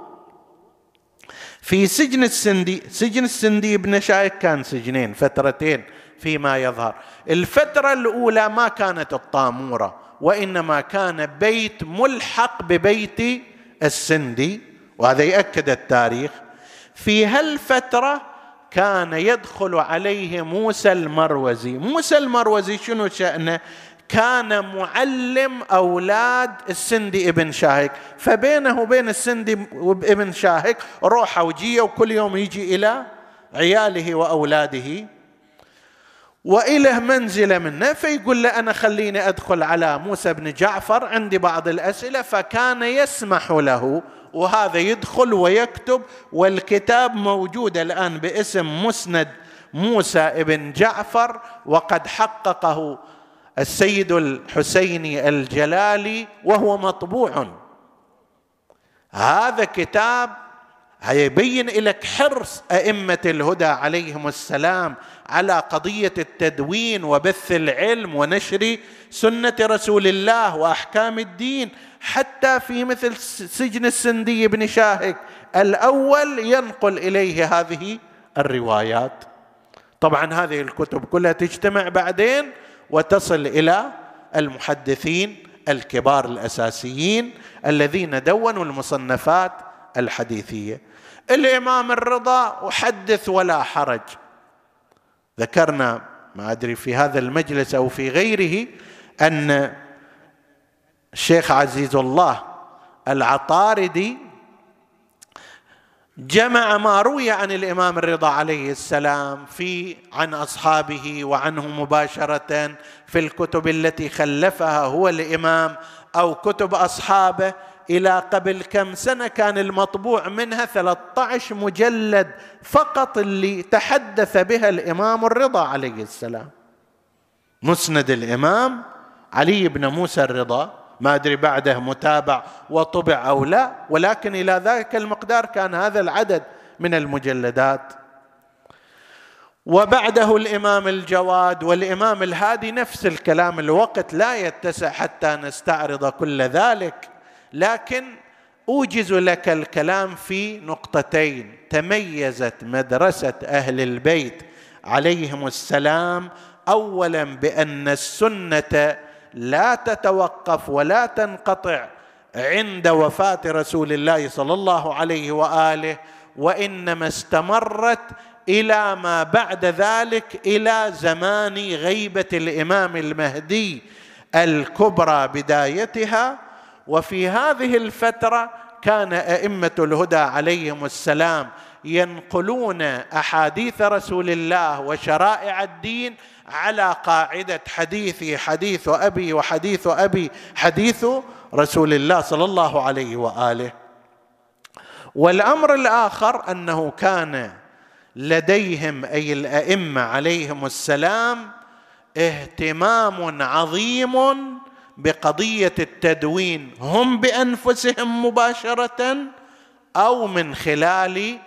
Speaker 1: في سجن السندي سجن السندي بن شاهك كان سجنين فترتين فيما يظهر. الفترة الأولى ما كانت الطامورة وإنما كان بيت ملحق ببيت السندي وهذا يأكد التاريخ. في هالفترة كان يدخل عليه موسى المروزي. موسى المروزي شنو شأنه؟ كان معلم أولاد السندي ابن شاهك. فبينه وبين السندي ابن شاهك روحة وجية وكل يوم يجي إلى عياله وأولاده وإله منزلة منه. فيقول له أنا خليني أدخل على موسى بن جعفر عندي بعض الأسئلة فكان يسمح له وهذا يدخل ويكتب والكتاب موجود الآن باسم مسند موسى بن جعفر وقد حققه السيد الحسيني الجلالي وهو مطبوع. هذا كتاب يبين لك حرص أئمة الهدى عليهم السلام على قضية التدوين وبث العلم ونشر سنة رسول الله وأحكام الدين حتى في مثل سجن السندي بن شاهك الأول ينقل إليه هذه الروايات. طبعا هذه الكتب كلها تجتمع بعدين وتصل إلى المحدثين الكبار الأساسيين الذين دونوا المصنفات الحديثية. الإمام الرضا وحدث ولا حرج. ذكرنا ما أدري في هذا المجلس أو في غيره أن الشيخ عزيز الله العطاردي جمع ما روي عن الإمام الرضا عليه السلام في عن أصحابه وعنه مباشرة في الكتب التي خلفها هو الإمام أو كتب أصحابه. إلى قبل كم سنة كان المطبوع منها 13 مجلد فقط اللي تحدث بها الإمام الرضا عليه السلام. مسند الإمام علي بن موسى الرضا ما أدري بعده متابع وطبع أو لا ولكن إلى ذلك المقدار كان هذا العدد من المجلدات. وبعده الإمام الجواد والإمام الهادي نفس الكلام الوقت لا يتسع حتى نستعرض كل ذلك لكن أوجز لك الكلام في نقطتين. تميزت مدرسة أهل البيت عليهم السلام اولا بأن السنة لا تتوقف ولا تنقطع عند وفاة رسول الله صلى الله عليه وآله وإنما استمرت إلى ما بعد ذلك إلى زمان غيبة الإمام المهدي الكبرى بدايتها. وفي هذه الفترة كان أئمة الهدى عليهم السلام ينقلون أحاديث رسول الله وشرائع الدين على قاعدة حديثي حديث أبي وحديث أبي حديث رسول الله صلى الله عليه وآله. والأمر الآخر أنه كان لديهم أي الأئمة عليهم السلام اهتمام عظيم بقضية التدوين. هم بأنفسهم مباشرة أو من خلال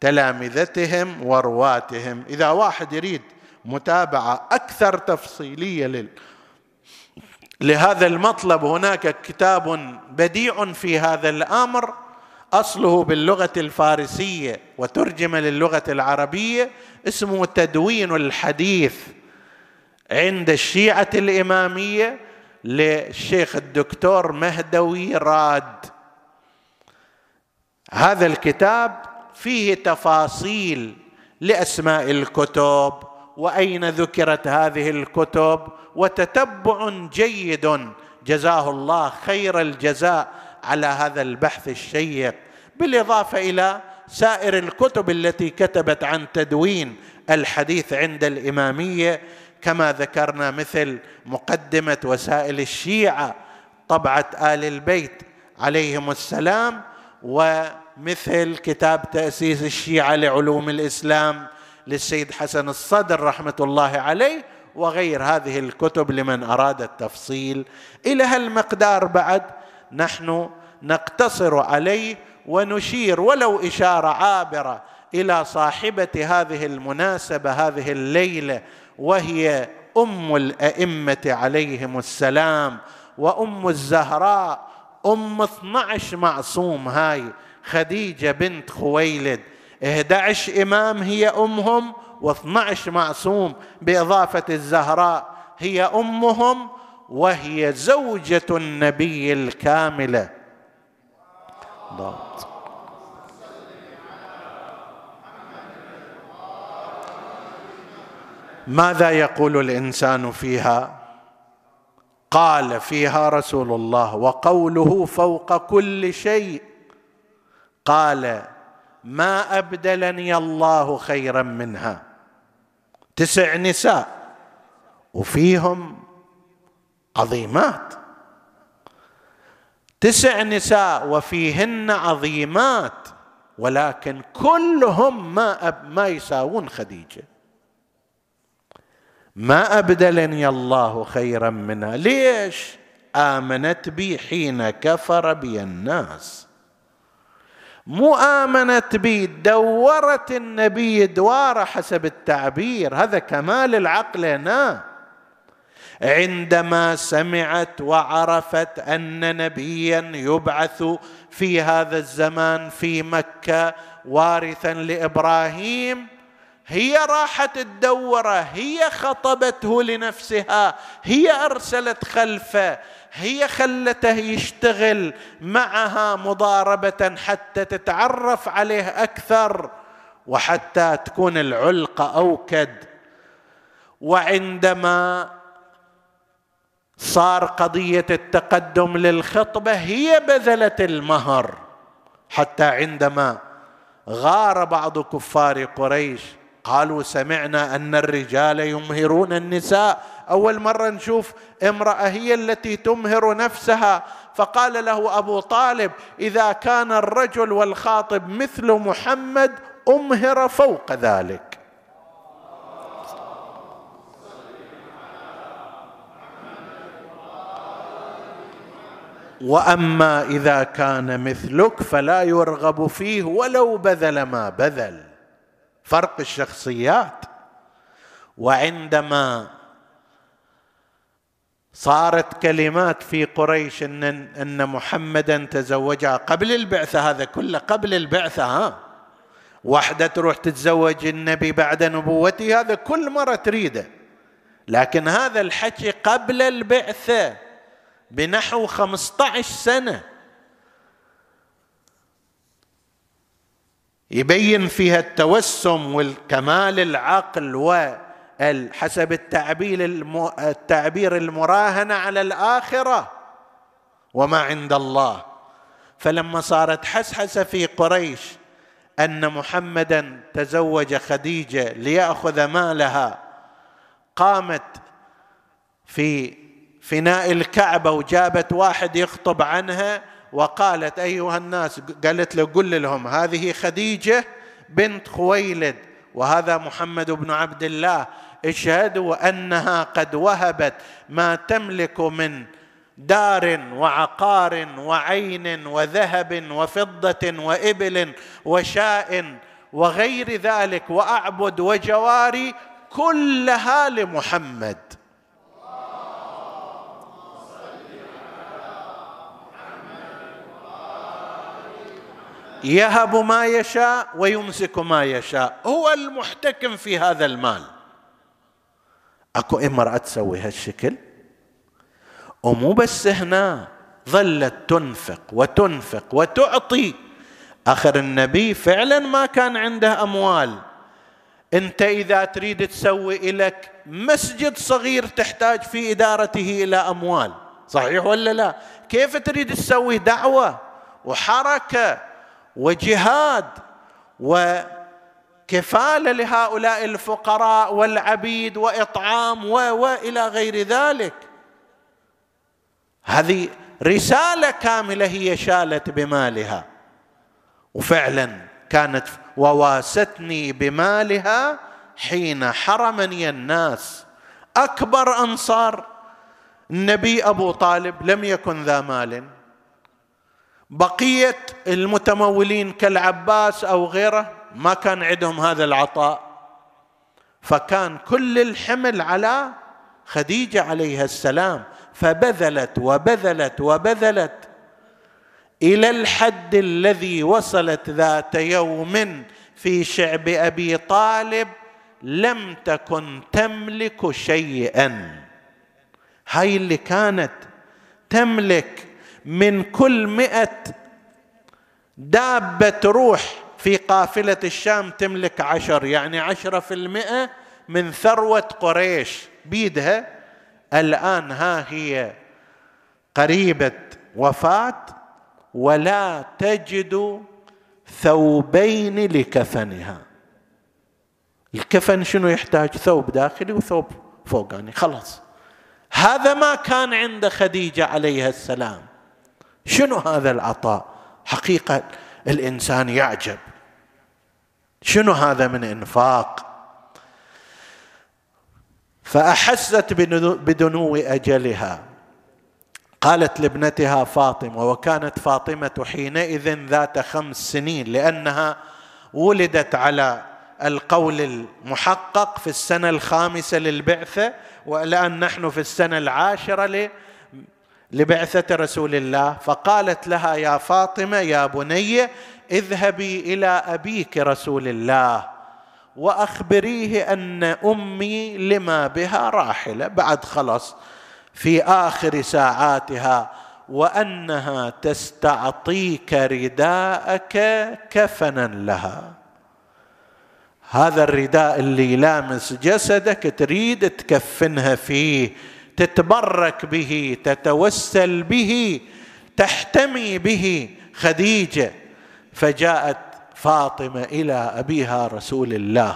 Speaker 1: تلامذتهم ورواتهم. إذا واحد يريد متابعة أكثر تفصيلية لل لهذا المطلب. هناك كتاب بديع في هذا الأمر أصله باللغة الفارسية وترجم للغة العربية اسمه تدوين الحديث عند الشيعة الإمامية للشيخ الدكتور مهدوي راد. هذا الكتاب فيه تفاصيل لأسماء الكتب وأين ذكرت هذه الكتب؟ وتتبع جيد. جزاه الله خير الجزاء على هذا البحث الشيق. بالإضافة إلى سائر الكتب التي كتبت عن تدوين الحديث عند الإمامية كما ذكرنا مثل مقدمة وسائل الشيعة طبعة آل البيت عليهم السلام ومثل كتاب تأسيس الشيعة لعلوم الإسلام للسيد حسن الصدر رحمة الله عليه وغير هذه الكتب لمن أراد التفصيل. إلى هالمقدار بعد نحن نقتصر عليه ونشير ولو إشارة عابرة إلى صاحبة هذه المناسبة هذه الليلة وهي أم الأئمة عليهم السلام وأم الزهراء أم 12 معصوم هاي خديجة بنت خويلد. 11 إمام هي أمهم و12 معصوم بإضافة الزهراء هي أمهم وهي زوجة النبي الكامله ضابط. ماذا يقول الإنسان فيها؟ قال فيها رسول الله وقوله فوق كل شيء. قال ما أبدلني الله خيرا منها. تسع نساء وفيهم عظيمات. تسع نساء وفيهن عظيمات ولكن كلهم ما أب ما يساوون خديجة. ما أبدلني الله خيرا منها. ليش؟ آمنت بي حين كفر بي الناس. مو امنت بي دورت النبي دواره حسب التعبير. هذا كمال العقل هنا. عندما سمعت وعرفت أن نبيا يبعث في هذا الزمان في مكة وارثا لإبراهيم هي راحت تدوره هي خطبته لنفسها هي أرسلت خلفه هي خلته يشتغل معها مضاربة حتى تتعرف عليه أكثر وحتى تكون العلقه أوكد. وعندما صار قضية التقدم للخطبة هي بذلت المهر حتى عندما غار بعض كفار قريش. قالوا سمعنا أن الرجال يمهرون النساء. أول مرة نشوف امرأة هي التي تمهر نفسها. فقال له أبو طالب إذا كان الرجل والخاطب مثل محمد أمهر فوق ذلك. وأما إذا كان مثلك فلا يرغب فيه ولو بذل ما بذل. فرق الشخصيات. وعندما صارت كلمات في قريش ان إن محمدا تزوجها قبل البعثة هذا كله قبل البعثة ها؟ واحدة تروح تتزوج النبي بعد نبوته هذا كل مرة تريده. لكن هذا الحكي قبل البعثة بنحو خمسة عشر يبين فيها التوسم والكمال العقل وحسب التعبير التعبير المراهنة على الآخرة. وما عند الله. فلما صارت حسحسة في قريش أن محمدا تزوج خديجة ليأخذ مالها قامت في فناء الكعبة وجابت واحد يخطب عنها وقالت أيها الناس قالت له قل لهم هذه خديجة بنت خويلد وهذا محمد بن عبد الله. اشهدوا أنها قد وهبت ما تملك من دار وعقار وعين وذهب وفضة وإبل وشاء وغير ذلك وأعبد وجواري كلها لمحمد. يهب ما يشاء ويمسك ما يشاء. هو المحتكم في هذا المال. أكو امرأة تسوي هالشكل؟ ومو بس هنا ظلت تنفق وتنفق وتعطي. آخر النبي فعلا ما كان عنده أموال. أنت إذا تريد تسوي لك مسجد صغير تحتاج في إدارته إلى أموال. صحيح ولا لا؟ كيف تريد تسوي دعوة وحركة وجهاد وكفالة لهؤلاء الفقراء والعبيد وإطعام والى غير ذلك. هذه رسالة كاملة هي شالت بمالها. وفعلا كانت وواستني بمالها حين حرمني الناس. أكبر أنصار النبي أبو طالب لم يكن ذا مال. بقية المتمولين كالعباس أو غيره ما كان عندهم هذا العطاء. فكان كل الحمل على خديجة عليها السلام. فبذلت وبذلت وبذلت إلى الحد الذي وصلت ذات يوم في شعب أبي طالب لم تكن تملك شيئا. هاي اللي كانت تملك من كل مئة دابة تروح في قافلة الشام تملك عشر يعني عشرة في المئة من ثروة قريش. بيدها الآن ها هي قريبة وفاة ولا تجد ثوبين لكفنها. الكفن شنو يحتاج؟ ثوب داخلي وثوب فوقاني خلاص. هذا ما كان عند خديجة عليها السلام. شنو هذا العطاء؟ حقيقة الإنسان يعجب. شنو هذا من إنفاق؟ فأحست بدنو أجلها. قالت لابنتها فاطمة وكانت فاطمة حينئذ ذات خمس سنين لأنها ولدت على القول المحقق في السنة الخامسة للبعثة والان نحن في السنة العاشرة لبعثة رسول الله فقالت لها يا فاطمة يا بني اذهبي إلى أبيك رسول الله وأخبريه أن أمي لما بها راحلة بعد خلص في آخر ساعاتها وأنها تستعطيك رداءك كفنا لها. هذا الرداء اللي لامس جسدك تريد تكفنها فيه تتبرك به تتوسل به تحتمي به خديجة. فجاءت فاطمة إلى أبيها رسول الله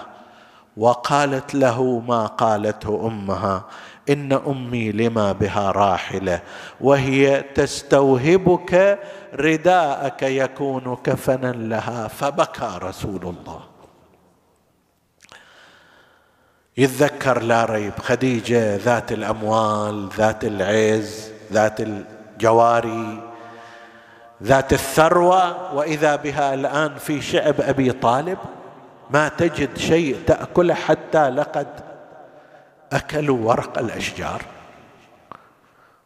Speaker 1: وقالت له ما قالته أمها إن أمي لما بها راحلة وهي تستوهبك رداءك يكون كفنا لها فبكى رسول الله. يتذكر لا ريب. خديجة ذات الأموال ذات العز ذات الجواري ذات الثروة. وإذا بها الآن في شعب أبي طالب ما تجد شيء تاكله حتى لقد أكلوا ورق الأشجار.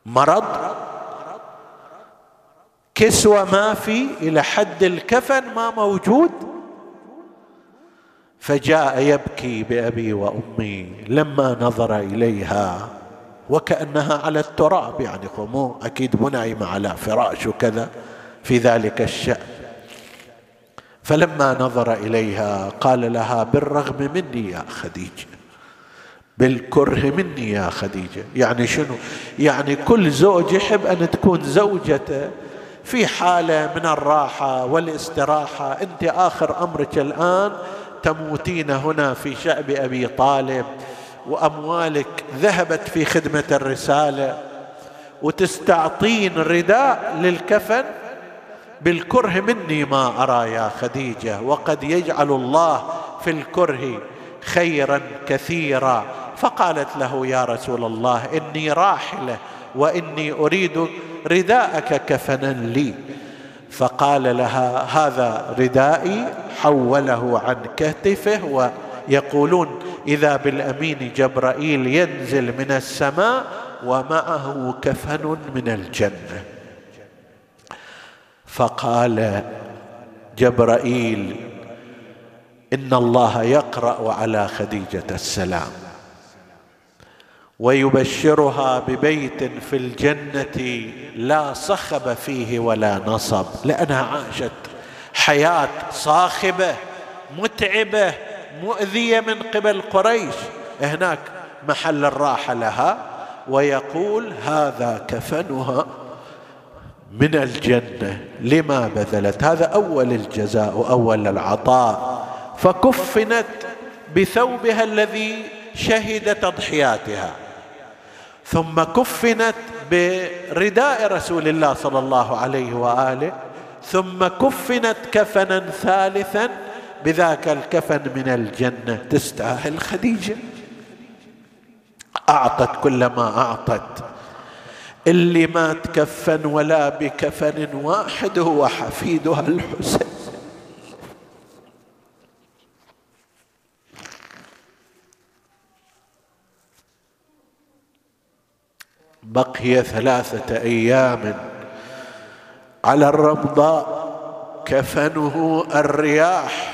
Speaker 1: مرض؟ كسوة ما في إلى حد الكفن ما موجود. فجاء يبكي بأبي وأمي لما نظر إليها وكأنها على التراب يعني مو أكيد منعمة على فراش وكذا. في ذلك الشأن. فلما نظر إليها قال لها بالرغم مني يا خديجة بالكره مني يا خديجة. يعني شنو؟ يعني كل زوج يحب أن تكون زوجته في حالة من الراحة والإستراحة. أنت آخر أمرك الآن تموتين هنا في شعب أبي طالب وأموالك ذهبت في خدمة الرسالة وتستعطين رداء للكفن بالكره مني ما أرى يا خديجة وقد يجعل الله في الكره خيرا كثيرا. فقالت له يا رسول الله إني راحلة وإني أريد رداءك كفنا لي. فقال لها هذا ردائي. حوله عن كتفه ويقولون إذا بالأمين جبرائيل ينزل من السماء ومعه كفن من الجنة. فقال جبرائيل إن الله يقرأ على خديجة السلام. ويبشرها ببيت في الجنة لا صخب فيه ولا نصب لأنها عاشت حياة صاخبة متعبة مؤذية من قبل قريش. هناك محل الراحه لها ويقول هذا كفنها من الجنة لما بذلت؟ هذا أول الجزاء وأول العطاء. فكفنت بثوبها الذي شهد تضحياتها ثم كفنت برداء رسول الله صلى الله عليه وآله ثم كفنت كفنا ثالثا بذاك الكفن من الجنة. تستاهل خديجة. أعطت كل ما أعطت. اللي ما تكفن ولا بكفن واحد هو حفيدها الحسين. بقي ثلاثة أيام. على الرمضاء كفنه الرياح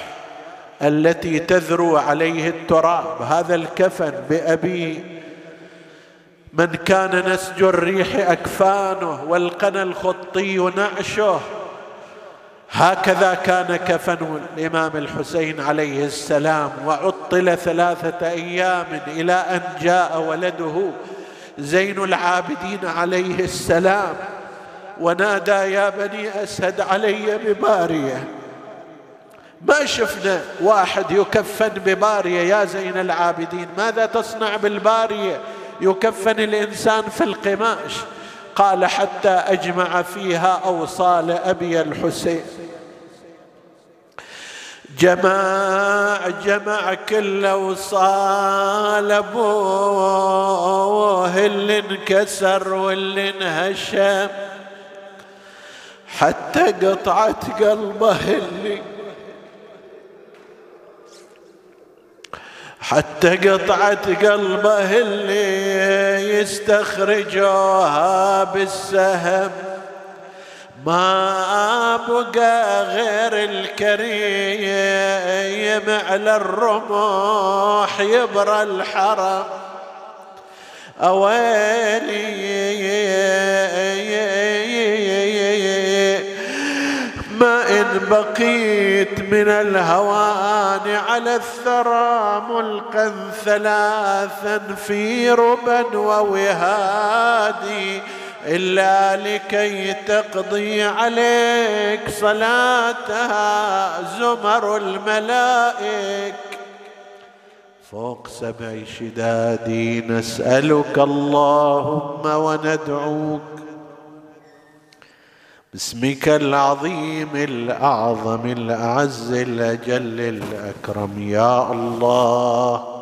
Speaker 1: التي تذرو عليه التراب. هذا الكفن بأبي من كان نسج الريح أكفانه والقنا الخطي نعشه. هكذا كان كفن الإمام الحسين عليه السلام وعطل ثلاثة أيام إلى أن جاء ولده. زين العابدين عليه السلام. ونادى يا بني اسد علي ببارية. ما شفنا واحد يكفن ببارية يا زين العابدين. ماذا تصنع بالبارية؟ يكفن الإنسان في القماش. قال حتى أجمع فيها أوصال أبي الحسين. جمع جمع كل وصال ابوه اللي انكسر واللي انهشم. حتى قطعة قلبه اللي حتى قطعة قلبه اللي يستخرجوها بالسهم. ما بقى غير الكريم على الرمح يبرى الحرم. أويلي ما إن بقيت من الهوان على الثرى ملقا ثلاثا في ربا ووهادي. إلا لكي تقضي عليك صلاتها زمر الملائك. فوق سبع شداد نسألك اللهم وندعوك. باسمك العظيم الأعظم الأعز الأجل الأكرم. يا الله.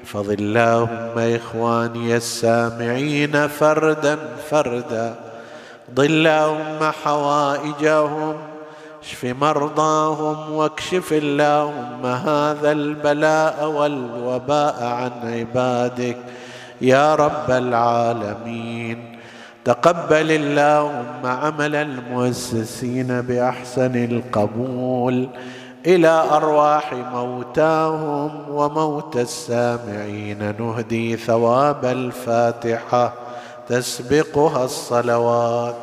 Speaker 1: احفظ اللهم إخواني السامعين فردا فردا. ضل اللهم حوائجهم اشف مرضاهم واكشف اللهم هذا البلاء والوباء عن عبادك. يا رب العالمين تقبل اللهم عمل المؤسسين بأحسن القبول. إلى أرواح موتاهم وموتى السامعين. نهدي ثواب الفاتحة تسبقها الصلوات.